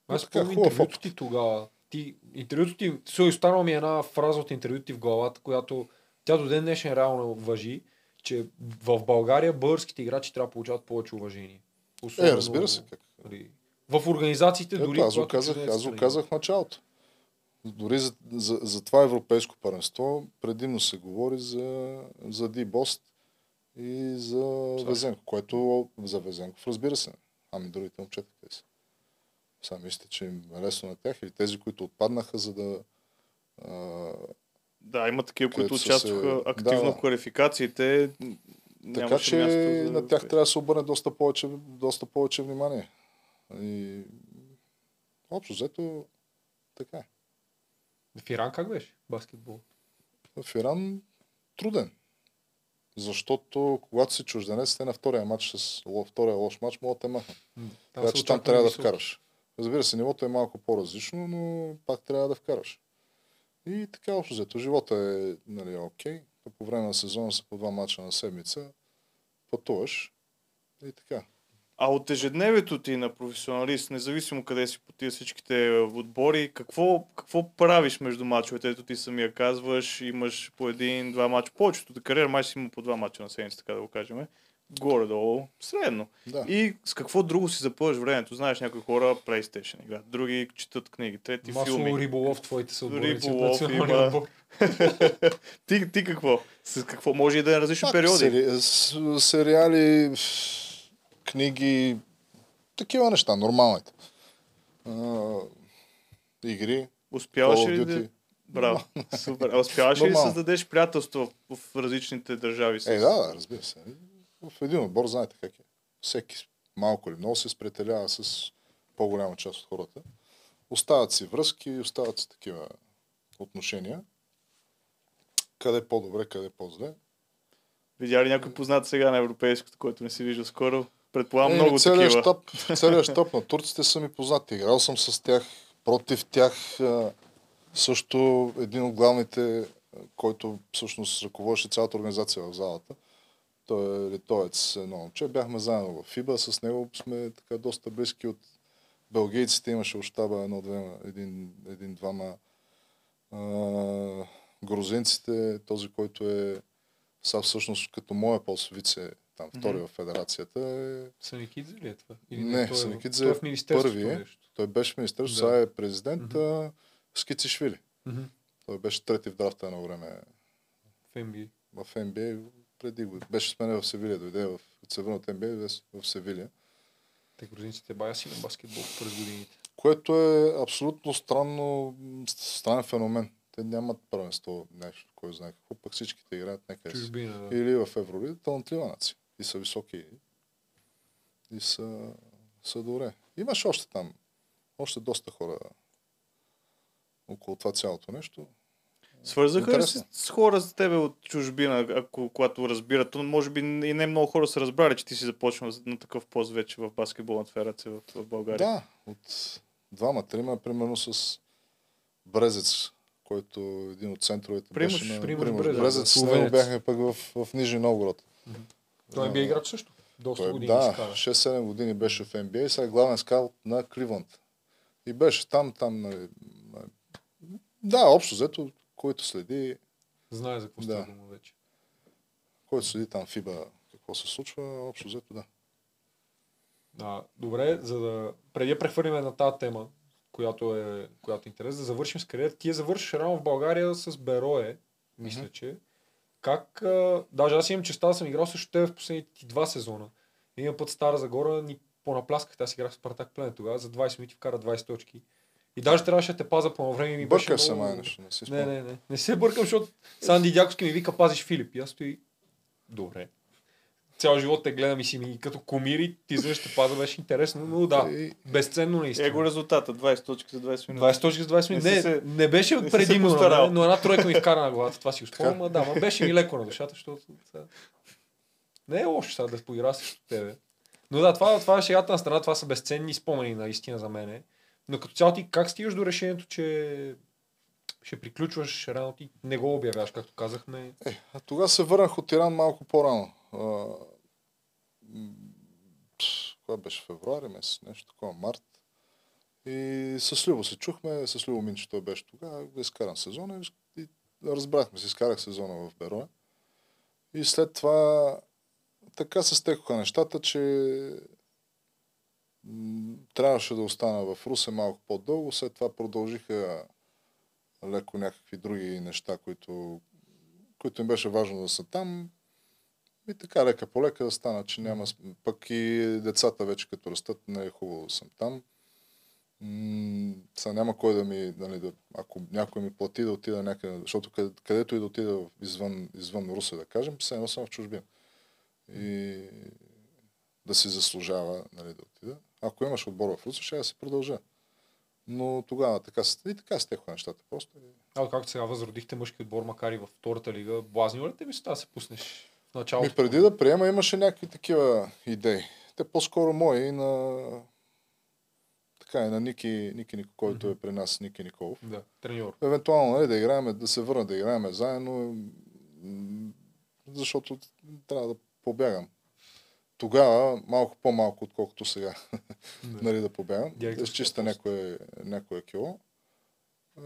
Аз спомням хубав интервюто ти тогава. Ти, интервюто ти, се останала ми една фраза от интервюто ти в главата, която тя до ден днешен реално въжи, че в България българските играчи трябва да получават повече уважение. Е, разбира се. Как. нали, В организациите Ето, дори. аз го казах, аз го казах в началото. Дори за, за, за това европейско паренство предимно се говори за, за Дибост и за Сашо. Везенко, което за Везенков разбира се. Ами другите момчета къде са? Сега мислите, че им е лесно на тях или тези, които отпаднаха, за да... А, Да, има такива, които участваха се- активно да. в квалификациите. така че място за на тях трябва да се обърне доста повече, доста повече внимание. И... общо взето така е. В Иран как беше баскетбол? В Иран труден. Защото когато си чужденец, те на втория матч с втория лош матч могат да те махнат. Така че там трябва да вкараш. Разбира се, нивото е малко по-различно, но пак трябва да вкараш. И така общо взето. Живота е нали, окей. По време на сезона са по два мача на седмица. Пътуваш. И така. А от ежедневието ти на професионалист, независимо къде си по тия всичките отбори, какво, какво правиш между мачовете? Ето ти самия казваш, имаш по един, два мача. Повечето от кариера май си има по два мача на седмица, така да го кажем. Горе-долу, средно. Да. И с какво друго си запълваш времето? Знаеш, някои хора PlayStation играят, други четат книги, трети Масово филми. риболов твоите са отборници от Риболов националния има. Ти, ти какво? С какво? Може и да е различни периоди. Сери... с- Сериали, книги, такива неща, нормалните. А, игри, Успяваш ли да... Браво, супер. А успяваш ли да създадеш приятелство в, в различните държави? С... Е, да, да, разбира се. В един отбор знаете как е. Всеки малко или много се спретелява с по-голяма част от хората. Остават си връзки, остават си такива отношения. Къде е по-добре, къде е по-зле. Видя ли някой познат сега на европейското, който не си виждал скоро? Предполагам Е, много целият такива. щаб, целият щаб на турците са ми познати. Играл съм с тях, против тях. Също един от главните, който всъщност ръководеше цялата организация в залата. Той е литовец, едно момче. Бяхме заедно в ФИБА, с него сме така доста близки от белгийците. Имаше от щаба едно-две, един, един-двама а, грузинците, този, който е сега всъщност като моя пост вице, там втори Мгм. в федерацията, е Саникидзе ли е това? Не, той е в- Саникидзе той е в Министерството първи е. нещо. той беше министър, Да. сега е президент а, Скицишвили. Мгм. Той беше трети в драфта едно време В NBA. в NBA преди го. Беше сменен в Севилия, дойде в, от се върна от NBA в- Севилия. Те грузинците бая си на баскетбол през годините. Което е абсолютно странно, странен феномен. Те нямат първенство, нещо, кой знае какво, пък всичките играят някъде. Чужбина, да. Или в Евролига, талантлива нация. И са високи. И са, са добре. Имаш още там, още доста хора около това цялото нещо. Свързаха ли се с хора за тебе от чужбина, ако, когато разбират? Може би и не много хора са разбрали, че ти си започнал на такъв пост вече в баскетболната федерация в, в България. Да, от двама, трима, примерно с Брезец, който един от центровете Примуш, беше на Примуш Примуш Брезец, Брезец. словенец. бяхме пък в, в Нижни Новгород. Той е играч също. Доста Той, години да, изкара. 6-7 години беше в NBA, сега е главен скаут на Кливланд. И беше там, там, нали, нали, да, общо взето, който следи, Знае за какво Да. става дума вече. който следи там FIBA, какво се случва, общо взето, да. Да, добре, за да преди да прехвърлим на тази тема, която е, която е интерес, да завършим с кариерата. Ти я завършиш рано в България с Берое, мисля, Мгм. че. Как, а, даже аз имам честа да съм играл също тебе в последните ти два сезона. Един път Стара Загора ни понаплясках, аз играх в Спартак Плен тогава, за 20 минути вкара 20 точки. И даже трябваше да те паза по време ми беше Бъркаш се много... май нещо, не си Не, спомням. не, не. Не се бъркам, защото Санди Дяковски ми вика пазиш Филип. И аз стои. Добре. Цял живот те гледам и си ми като комири, ти за ще паза беше интересно, но да, безценно наистина. Его резултата, 20 точки за 20 минути. 20 точки с 20 минути. Не Не, се- не, беше предимно, мен, но една тройка ми вкара на главата, това си го спомням, а да, ма беше ми леко на душата, защото не е лошо сега да поигра с тебе. Но да, това, това е шегата на страна, това са безценни спомени наистина за мене. Но като цяло ти как стигаш до решението, че ще приключваш рано ти не го обявяваш, както казахме. Е, а тогава се върнах от Иран малко по-рано. Кога беше февруари месец, нещо такова, март. И с Любо се чухме, с Любо Минче той беше тогава, да изкарам сезона и, разбрахме се, изкарах сезона в Бероя. И след това така се стекоха нещата, че трябваше да остана в Русе малко по-дълго, след това продължиха леко някакви други неща, които, които им беше важно да са там. И така, лека по лека да стана, че няма... Пък и децата вече като растат, не е хубаво да съм там. Сега няма кой да ми, нали, да, ако някой ми плати да отида някъде, защото къде, където и да отида извън, извън Русе, да кажем, все едно съм в чужбина. И да си заслужава нали, да отида. Ако имаш отбор в Русе, ще я се продължа. Но тогава така, и така стеха нещата. Просто А както сега възродихте мъжки отбор, макар и във втората лига, блазнило ли те мисля да се пуснеш началото? Ми преди да приема имаше някакви такива идеи. Те по-скоро мои и на така и на Ники, Ники Нико, който е при нас, Ники Николов. Да, треньор. Евентуално нали, да играем, да се върна да играем заедно, защото трябва да побягам. Тогава малко по-малко, отколкото сега, Да. нали, да побягам, да изчиста някое, някое кило. А,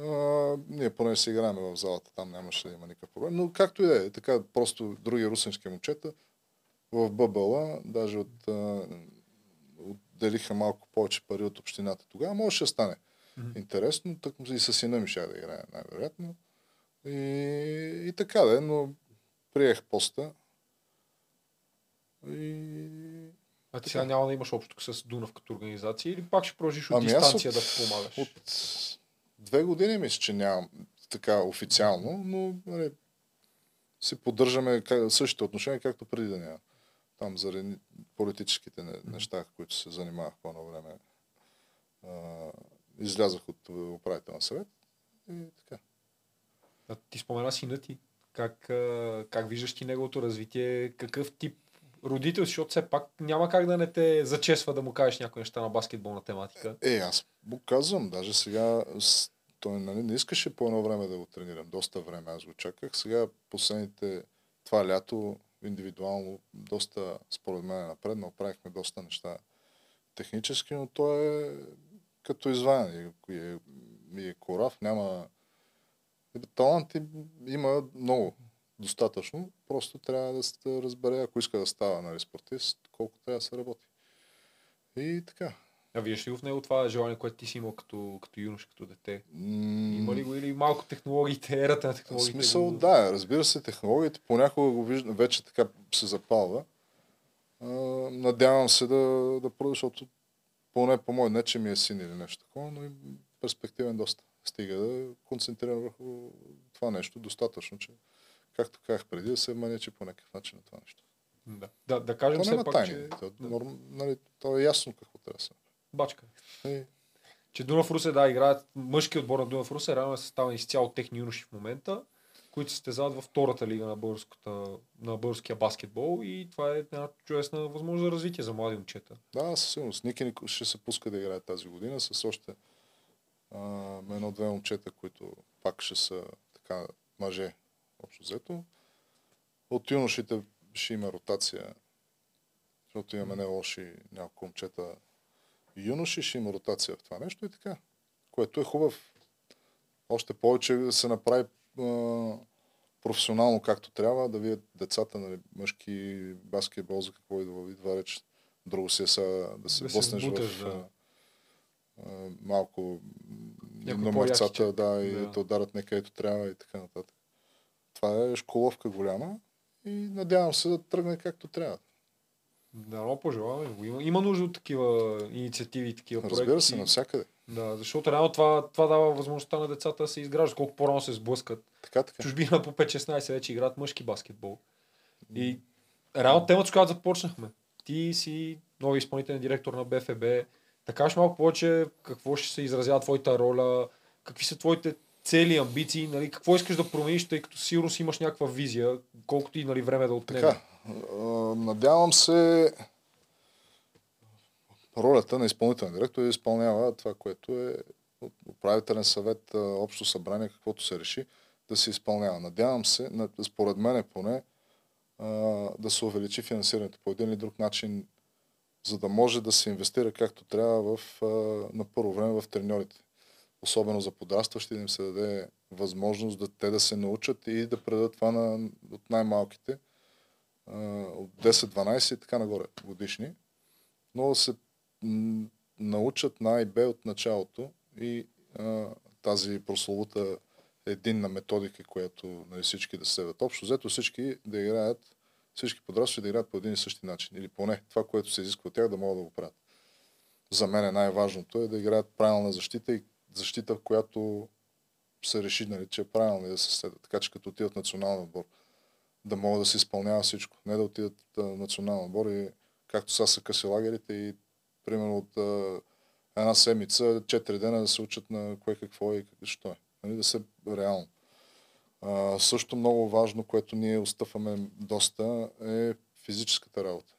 ние поне си играем в залата, там нямаше да има никакъв проблем. Но както и да е, така просто други русински момчета в ББЛА, даже от, а, отделиха малко повече пари от общината. Тогава можеше да стане Мгм. интересно, так и с сина ми ще да играе най-вероятно. И, и така да е, но приех поста. И... А ти сега няма да имаш общо с Дунав като организация или пак ще продължиш от Ами дистанция от- да помагаш? От две години мисля, че нямам така официално, но нали, си поддържаме как- същите отношения, както преди да няма. Там заради политическите не- неща, които се занимавах по едно време, а, излязах от управителна съвет и така. А ти спомена сина ти. Как, как виждаш ти неговото развитие? Какъв тип родител защото все пак няма как да не те зачесва да му кажеш някои неща на баскетболна тематика. Е, аз му казвам, даже сега с- той нали, не искаше по едно време да го тренирам. Доста време аз го чаках. Сега последните това лято индивидуално доста според мен е напреднал. Правихме доста неща технически, но той е като изваян. И е, и е корав, няма... Таланти има много, достатъчно. Просто трябва да се разбере, ако иска да става нали, спортист, колко трябва да се работи. И така. А виждаш ли в него това желание, което ти си имал като, като юнош, като дете? М, Има ли го или малко технологиите, ерата на В технологиите? смисъл, го... да, разбира се, технологиите понякога го виждам, вече така се запалва. А, надявам се да, да продължа, защото поне по мой не, че ми е син или нещо такова, но и перспективен доста. Стига да концентрирам върху това нещо достатъчно, че както казах преди, да се манечи по някакъв начин на това нещо. Да, да, да кажем То все пак, тайни. че... То, да. норм, нали, то е ясно какво трябва да се Бачка. направи. Че Дунав Русе, да, играят мъжки отбор на Дунав Русе, реално е съставен изцяло техни юноши в момента, които се стезават във втората лига на, на българския баскетбол и това е една чудесна възможност за развитие за млади момчета. Да, със сигурност. Ники ще се пуска да играе тази година с още а, едно-две момчета, които пак ще са така мъже, общо взето. От юношите ще има ротация, защото имаме не лоши няколко момчета юноши, ще има ротация в това нещо и така. Което е хубав. Още повече да се направи а, професионално както трябва, да видят децата, нали, мъжки баскетбол, за какво идва, идва реч. Друго си е сега да се Да сбуташ, в да. а, малко номерцата, по-якички. да, и Да. да ударят не където трябва и така нататък. Това е школовка голяма и надявам се да тръгне както трябва. Да, но пожелаваме го. Има, има нужда от такива инициативи и такива проекти. Разбира се, навсякъде. Да, защото реално това, това дава възможността на децата да се изграждат. Колко по-рано се сблъскат. Така, така. Чужбина по 5-16 вече играят мъжки баскетбол. И реално темата, с която започнахме. Ти си нови изпълнителен директор на БФБ. Да кажеш малко повече какво ще се изразява твоята роля, какви са твоите цели, амбиции, нали, какво искаш да промениш, тъй като сигурно си имаш някаква визия, колкото и нали, време да отнеме. Така, надявам се ролята на изпълнителен директор да изпълнява това, което е управителен съвет, общо събрание, каквото се реши, да се изпълнява. Надявам се, според мен поне, а, да се увеличи финансирането по един или друг начин, за да може да се инвестира както трябва в, на първо време в треньорите. Особено за подрастващи, да им се даде възможност да те да се научат и да предадат това на, от най-малките от 10-12 и така нагоре годишни, но се научат на А и Б от началото и а, тази прословута единна методика, която нали, всички да следват. Общо взето всички да играят, всички подрастващи да играят по един и същи начин. Или поне това, което се изисква от тях, да могат да го правят. За мен е най-важното е да играят правилна защита и защита, в която се реши, нали, че е правилно да се следва. Така че като отидат в националния отбор, да могат да се изпълнява всичко. Не да отидат а, в национален отбор и както сега са къси лагерите и примерно от една седмица, 4 дена да се учат на кое какво и що е. Нали, да се реално. А, също много важно, което ние отстъпваме доста е физическата работа.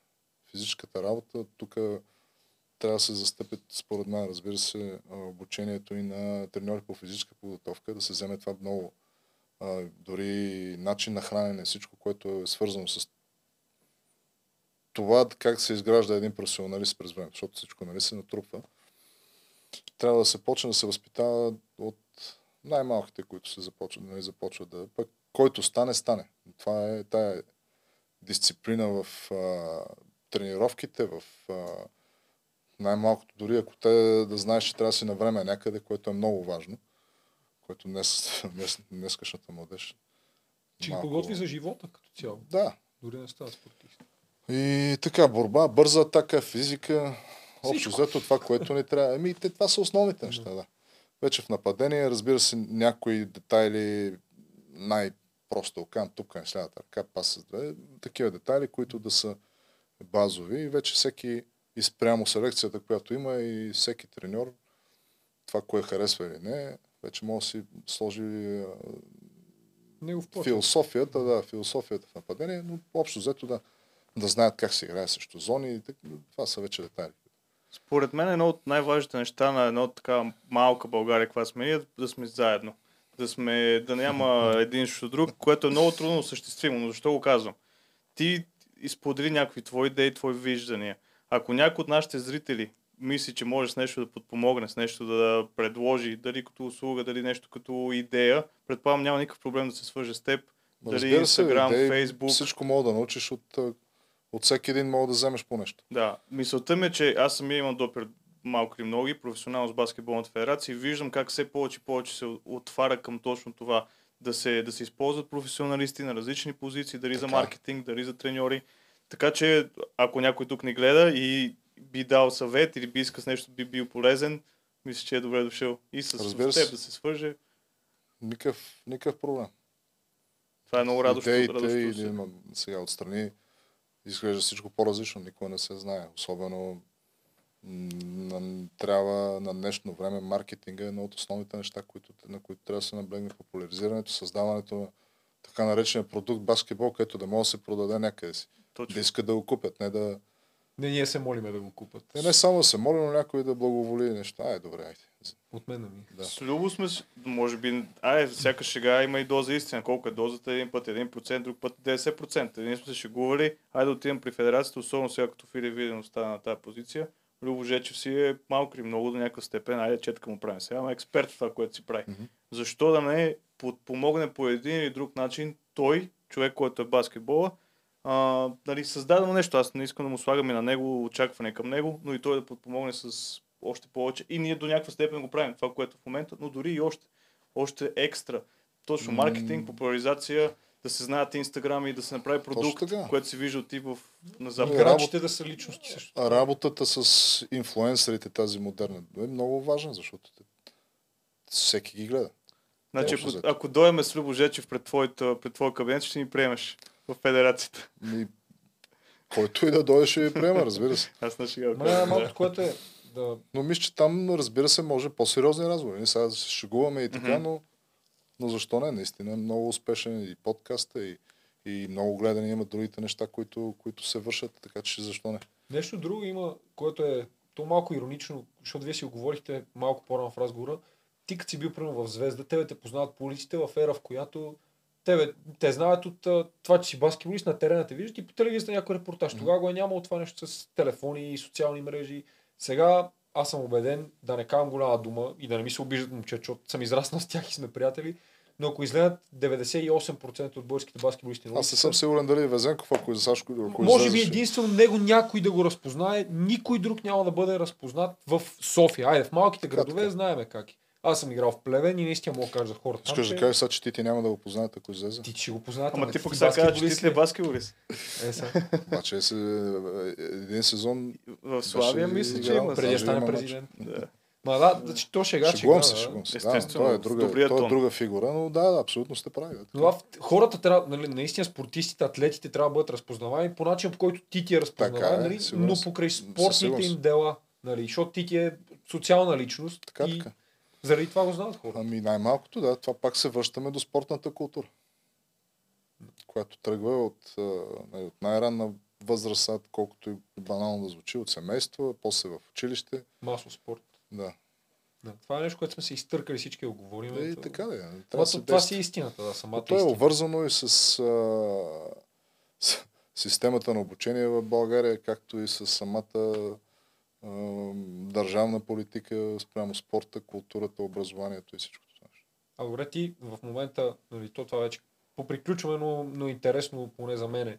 Физическата работа, тук трябва да се застъпят, според мен, разбира се, обучението и на треньори по физическа подготовка, да се вземе това много. А, дори начин на хранене, всичко, което е свързано с това как се изгражда един професионалист през време, защото всичко нали, се натрупва. Трябва да се почне да се възпитава от най-малките, които се започват, нали, започват да... Пък който стане, стане. Това е тая дисциплина в а, тренировките, в а, най-малкото, дори ако те да знаеш, че трябва да си на време някъде, което е много важно, което днес, днес, днескашната младеж. Че малко... подготви за живота като цяло. Да. Дори не става спортист. И така, борба, бърза атака, физика, общо взето това, което ни трябва. Еми, те, това са основните неща, да. Вече в нападение, разбира се, някои детайли, най-просто окан, тук не следата ръка, пас с две, такива детайли, които да са базови и вече всеки и спрямо селекцията, която има и всеки треньор, това, кое харесва или не, вече може да си сложи философията, да, философията в нападение, но общо взето да, да знаят как се играе срещу зони. Това са вече детайли. Според мен едно от най-важните неща на едно така малка България, каква сме, е да сме заедно. Да, сме, да няма един срещу друг, което е много трудно осъществимо. Но защо го казвам? Ти изподели някакви твои идеи, твои виждания. Ако някой от нашите зрители мисли, че може с нещо да подпомогне, с нещо да предложи, дали като услуга, дали нещо като идея, предполагам няма никакъв проблем да се свърже с теб. Дали Instagram, Facebook. Всичко мога да научиш от, от всеки един мога да вземеш по нещо. Да. Мисълта ми е, че аз самия имам допир малко или много професионално с баскетболната федерация и виждам как все повече и повече се отваря към точно това да се, да се използват професионалисти на различни позиции, дали така. за маркетинг, дали за треньори. Така че, ако някой тук ни гледа и би дал съвет или би иска с нещо би бил полезен, мисля, че е добре дошъл. И с, с теб да се свърже. Никакъв, никакъв проблем. Това е много радостно. Идеите или сега отстрани изглежда всичко по-различно, никога не се знае. Особено на, трябва на днешно време маркетинга е едно от основните неща, които, на които трябва да се наблегне популяризирането, създаването на така наречения продукт баскетбол, който да може да се продаде някъде си. Точно. Да искат да го купят, не да... Не, ние се молиме да го купат. Не, не само да се молим, но някой да благоволи неща. Ай, добре, айде. От мен ми. Да. С любо сме, може би, ай, всяка шега има и доза истина. Колко е дозата? Един път 1%, друг път 90%. Ние сме се шегували, айде да отидем при федерацията, особено сега като Фили Виден остана на тази позиция. Любо Жечев си е малко или много до някаква степен, айде четка му правим сега, ама експерт в това, което си прави. Mm-hmm. Защо да не подпомогне по един или друг начин той, човек, който е баскетбола, а, нали, създадено нещо. Аз не искам да му слагаме на него очакване към него, но и той да подпомогне с още повече. И ние до някаква степен го правим, това, което в момента, но дори и още, още екстра. Точно маркетинг, популяризация, да се знаят инстаграми и да се направи продукт, което се вижда от ти в, на запад. Играчите да са личности също. Работата с инфлуенсърите, тази модерна, е много важна, защото всеки ги гледа. Значи, ако, ако дойме с Любо Жечев пред, твоята, пред твоя кабинет, ще ни приемеш в федерацията. Ми, който и да дойде ще ви приема, разбира се. Аз на шега. Ма, малко, което е да... Но мисля, че там, разбира се, може по-сериозни разговори. Ние сега се шегуваме и така, mm-hmm. но, но защо не? Наистина е много успешен и подкаста, и, и много гледани има другите неща, които, които се вършат, така че защо не? Нещо друго има, което е то малко иронично, защото вие си оговорихте малко по-рано в разговора. Ти като си бил примерно в Звезда, тебе те познават по улиците в ера, в която те, те знаят от това, че си баскетболист на терена, те виждат и по телевизията някой репортаж. Mm-hmm. Тогава го е нямало това нещо с телефони и социални мрежи. Сега аз съм убеден да не казвам голяма дума и да не ми се обиждат момчета, защото съм израснал с тях и сме приятели. Но ако изгледат 98% от българските баскетболисти Аз не съм сигурен дали е Везенков, ако за Сашко. Ако може би единствено него някой да го разпознае, никой друг няма да бъде разпознат в София. Айде, в малките градове знаеме как е. Аз съм играл в Плевен и наистина мога да кажа за хората. Искаш да кажеш сега, че ти, ти няма да го познаят, ако излезе? Ти ще го познаят. Ама ти пък сега кажа, че ти си баскетболист. Е, сега. Обаче е един сезон... В Славия мисля, че има. Преди да стане президент. Ма да, значи, то шега, шегувам се, шегувам се. Да, той е друга, той е друга фигура, но да, да, абсолютно сте прави. Но хората трябва, нали, наистина спортистите, атлетите трябва да бъдат разпознавани по начин, по който ти ти е разпознаван, е, нали, но покрай спортните им дела. Нали, защото ти ти е социална личност Така, и така. Заради това го знаят хората. Ами най-малкото, да, това пак се връщаме до спортната култура, която тръгва от, нали, от най-ранна възраст, колкото и банално да звучи, от семейство, после в училище. Масов спорт. Да. Да. Това е нещо, което сме се изтъркали всички да го говорим. И То- така да е. Това, да това, това си е истината, да, самата То е обвързано и с, а, с системата на обучение в България, както и с самата държавна политика спрямо спорта, културата, образованието и всичко това. А добре, ти в момента, нали, то това вече поприключваме, но, но интересно поне за мене.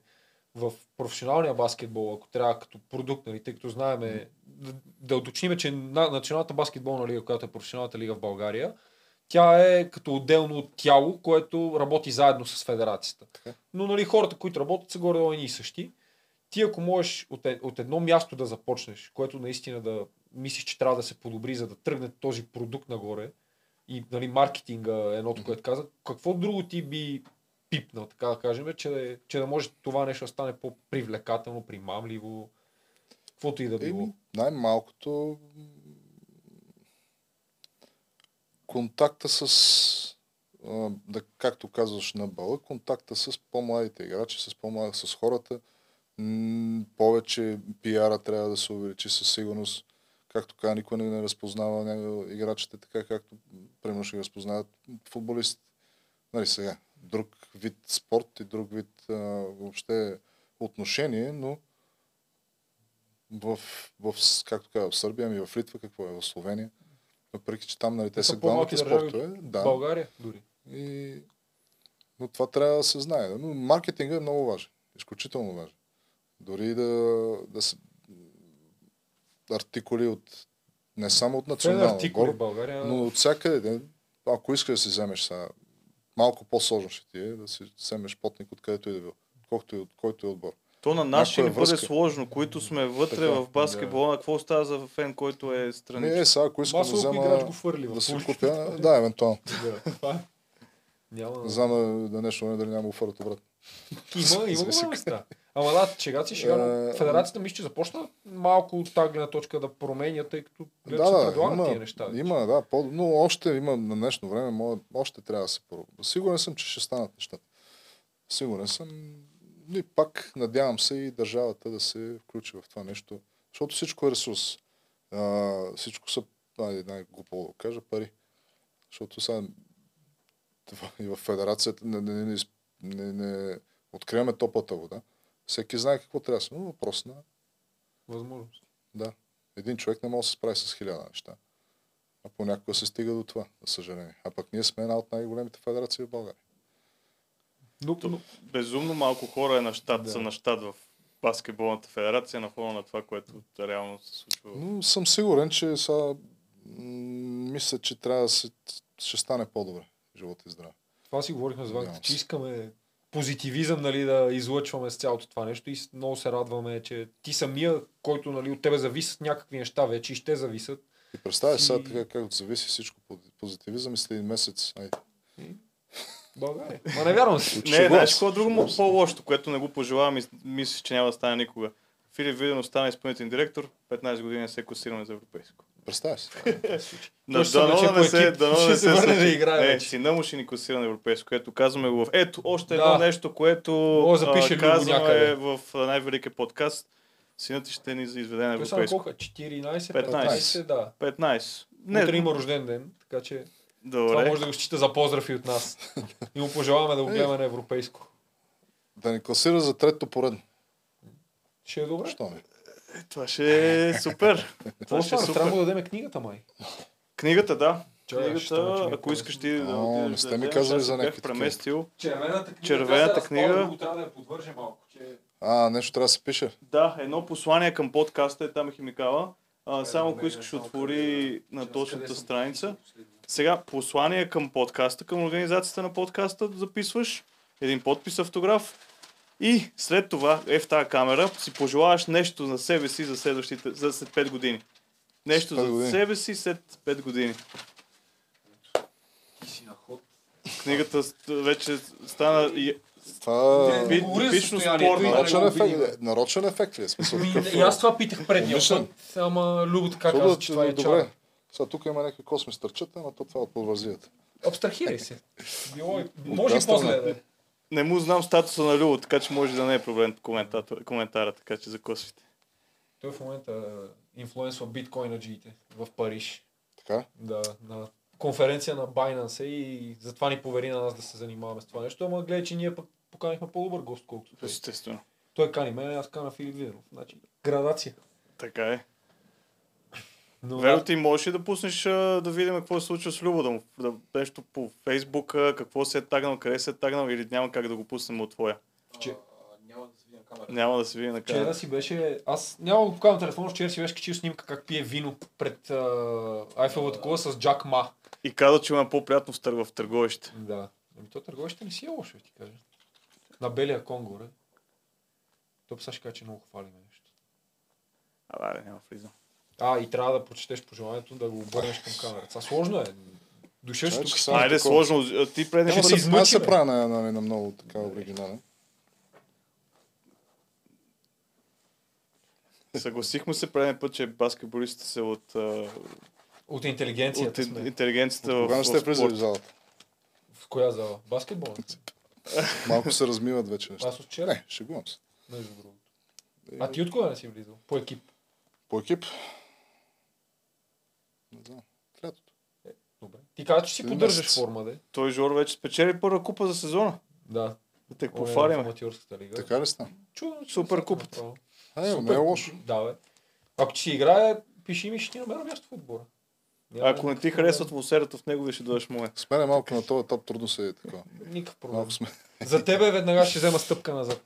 В професионалния баскетбол, ако трябва като продукт, нали, тъй като знаем, да, да уточним, че на, Националната баскетболна лига, която е професионалната лига в България, тя е като отделно тяло, което работи заедно с федерацията. Така. Но нали, хората, които работят, са горе едни и същи. Ти ако можеш от, е- от едно място да започнеш, което наистина да мислиш, че трябва да се подобри, за да тръгне този продукт нагоре, и нали, маркетинга е едното, което каза, какво друго ти би пипнал, така да кажем, че, е- че да може това нещо да стане по-привлекателно, примамливо, каквото и да било. Еми, най-малкото контакта с, да, както казваш на бала, контакта с по-младите играчи, с с хората. М, повече пиара трябва да се увеличи със сигурност. Както каза, никой не, разпознава играчите така, както примерно ще ги разпознават футболистите. Нали сега, друг вид спорт и друг вид а, въобще отношение, но в, в, както казва, в Сърбия, ами в Литва, какво е, в Словения. Въпреки, че там нали, те са, главните спортове. Да. България дори. И... Но това трябва да се знае. Но маркетинга е много важен. Изключително важен. Дори да, да се артикули от не само от е национална артикули отбор, България. но от всякъде. Ако искаш да си вземеш сега, малко по-сложно ще ти е да си вземеш потник откъдето и да било. Колкото и от който и отбор. То на нас ще ни Някоя бъде сложно, които сме вътре Така, в баскетбола. Какво става за фен, който е страничен? Не, е, сега, ако искам да взема... играч го фърли Да си купя... Да, евентуално. Да, е. Няма. Не знам да, да нещо не дали няма офърт обратно. Има, има голяма места. Ама да, шега си шега, но Е, федерацията мисля, че започна малко от тази гледна точка да променя, тъй като Да, се предлагат има, тия неща. има, да, по, но още има на днешно време, може, още трябва да се пробва. Сигурен съм, че ще станат нещата. Сигурен съм. И пак надявам се и държавата да се включи в това нещо, защото всичко е ресурс. А, всичко са, най- най-глупо да кажа, пари. Защото сега и в федерацията не, не, не, не, не откриваме топлата вода. Всеки знае какво трябва да се, но въпрос на Възможност. да. Един човек не може да се справи с хиляда неща. А понякога се стига до това, за съжаление. А пък ние сме една от най-големите федерации в България. Но, но, Безумно малко хора е на щат, Да. са на щат в баскетболната федерация на фона на това, което реално се случва. Но съм сигурен, че м- мисля, че трябва да се, ще стане по-добре. Живот и здраве. това си говорихме с Надявам че искаме позитивизъм нали, да излъчваме с цялото това нещо и много се радваме, че ти самия, който нали, от тебе зависят някакви неща вече и ще зависят. И представяш сега така, както зависи всичко по позитивизъм и след един месец. Ай, България. Ма не вярвам си. Не, знаеш какво е друго му- по-лошото, което не го пожелавам и мисля, че няма да стане никога. Филип Виденов стана изпълнителен директор, 15 години се класираме за европейско. Представяш си. Да, дано влече да не се, екип, дано ще не се се върне да играе Е, вече. сина му ще ни класира на европейско, което казваме в... Ето, още едно Да. нещо, което Може да а, казваме някъде. в най-великия подкаст. Синът ти ще ни изведе на европейско. колко? е? 14, 15. 15, да. 15. Не. Утре Не, има рожден ден, така че това добре. може да го счита за поздрав и от нас. И му пожелаваме да го Е. гледаме на европейско. Да ни класира за трето поредно. Ще е добре. Що не? Това ще е супер. Какво Това ще е стана? Трябва да супер. дадем книгата, май. Книгата, да. Книгата, е ако искаш ти да О, не отидеш сте ми казали аз за някакви преместил. Червената книга. Червената книга. Трябва да я подвържа малко. Че... А, нещо трябва да се пише. Да, едно послание към подкаста е там е химикала. А, само ако искаш отвори на точната страница. Сега послание към подкаста, към организацията на подкаста записваш, един подпис, автограф и след това е в тази камера си пожелаваш нещо на себе си за следващите, за след 5 години. Нещо за години. себе си след 5 години. Ти си на ход. Книгата вече стана Това Не, е за типично спорно. нарочен ефект. Нарочен ефект ли е? Смисъл, И аз това питах предния път, ама Любо така каза, че това е добре. Сега тук има някакви косми стърчета, но то това е от подвързията. Абстрахирай се. Било, и- може и после да е. Не му знам статуса на Любо, така че може да не е проблем коментара, така че закосвайте. Той в момента инфлуенсва биткоинаджиите в Париж. Така? Да, на конференция на Binance е и затова ни повери на нас да се занимаваме с това нещо. Ама гледай, че ние пък поканихме по-добър гост, колкото той. Естествено. Той кани мен, аз кана Филип Виденов. Значи, градация. Така е. Но, Веро, ти можеш ли да пуснеш да видим какво се случва с Любо, да му да, нещо по Фейсбук, какво се е тагнал, къде се е тагнал или няма как да го пуснем от твоя? Че- Няма да се види на камера. Няма да се види на Вчера камера. си беше... Аз няма да го покажам телефона, вчера си беше качил снимка как пие вино пред а, Айфеловата кула с Джак Ма. И каза, че има по-приятно в, търг, в търговище. Да. Ами то търговище не си е лошо, ти кажа. На белия кон горе. То сега ще каже, че много хвалиме нещо. А, да, няма влизам. А, и трябва да прочетеш пожеланието да го обърнеш към камерата. Сега сложно е. Дошъл си Чай, тук. Айде, сложно. Ти Аз да се, измъчи, аз се правя на, на, на много така оригинален. Съгласихме се преден път, че баскетболистите са от, а, От интелигенцията от сме. интелигенцията в, Кога не в сте влизали в залата? В коя зала? Баскетбол? Малко се размиват вече неща. Аз от вчера, Не, шегувам се. между другото. А ти от кога не си влизал? По екип. По екип? Не знам. Лятото. Добре. Ти каза, че си Един поддържаш форма, де? Той Жор вече спечели първа купа за сезона. Да. Да те Он е лига. Така ли стана? Чудо, че Супер купата. е, не е лошо. Да, бе. Ако ти си играе, пиши ми, ще ти намеря място в отбора. Няма Ако не ти никакъв харесва атмосферата в него, ще дойдеш моя. С мен е малко на този етап трудно се е така. Никакъв проблем. Малко сме. За тебе веднага ще взема стъпка назад.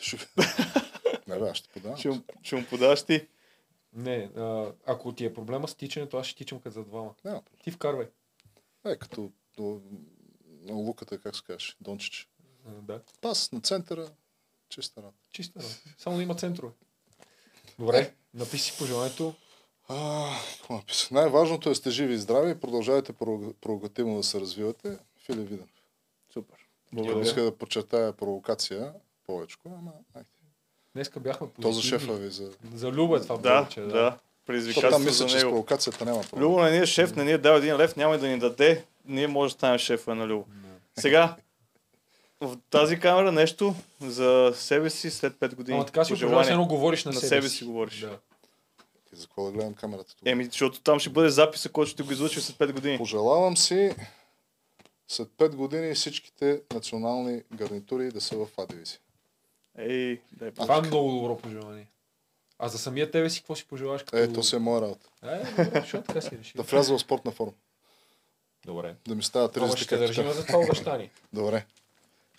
Ще- Не бе, аз ще подавам. Ще, му- ще му подаш ти. Не, а, ако ти е проблема с тичането, аз ще тичам като за двама. Няма. Ти вкарвай. Е, като до, на луката, как се каже, Дончич. Да. Пас на центъра, чиста работа. Чиста работа. Само да има центрове. Добре, напиши си пожеланието. А, написах? Най-важното е сте живи и здрави и продължавайте прерогативно да се развивате. Филип Виденов. Супер. Благодаря. иска да подчертая провокация повече, ама. Днеска бяхме То за позитивни. шефа ви, за... За Любо е това Да, повече. да. Защото там Предизвикателство мисля, за че с него. провокацията няма проблем. Любо не ни е шеф, не ни е дал един лев, няма и да ни даде. Ние може да станем шефа на Любо. Сега, в тази камера нещо за себе си след 5 години. Ама така си Пожелание. едно говориш на, На себе, себе си. си говориш. Да. И за какво да гледам камерата тук? Еми, защото там ще бъде записа, който ще го излучи след 5 години. Пожелавам си след 5 години всичките национални гарнитури да са в А дивизия. Ей, дай Бог. Това е много добро пожелание. А за самия тебе си какво си пожелаваш? Като... Е, то си е моя работа. Е, добре, защо така си реши? Да вляза в спортна форма. Добре. Да ми става Ама 30 ще както държим за това обещание. Добре.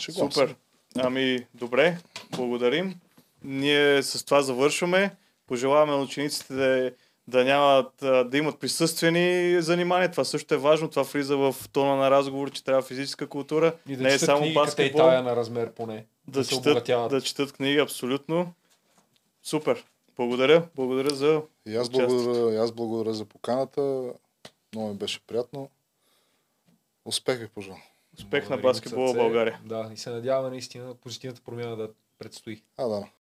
Шегувам се. Супер. Ами, добре, благодарим. Ние с това завършваме. Пожелаваме на учениците да, да, нямат, да имат присъствени занимания. Това също е важно. Това влиза в тона на разговор, че трябва физическа култура. И да не е само книги, е баскетбол. тая на размер поне. да, да се четат, да четат книги, абсолютно. Супер. Благодаря. Благодаря за... И аз благодаря, и аз благодаря за поканата. Много ми беше приятно. Успех ви пожелавам. Успех на Благодарим от баскетбола в. България. Да, и се надяваме наистина позитивната промяна да предстои. А, да.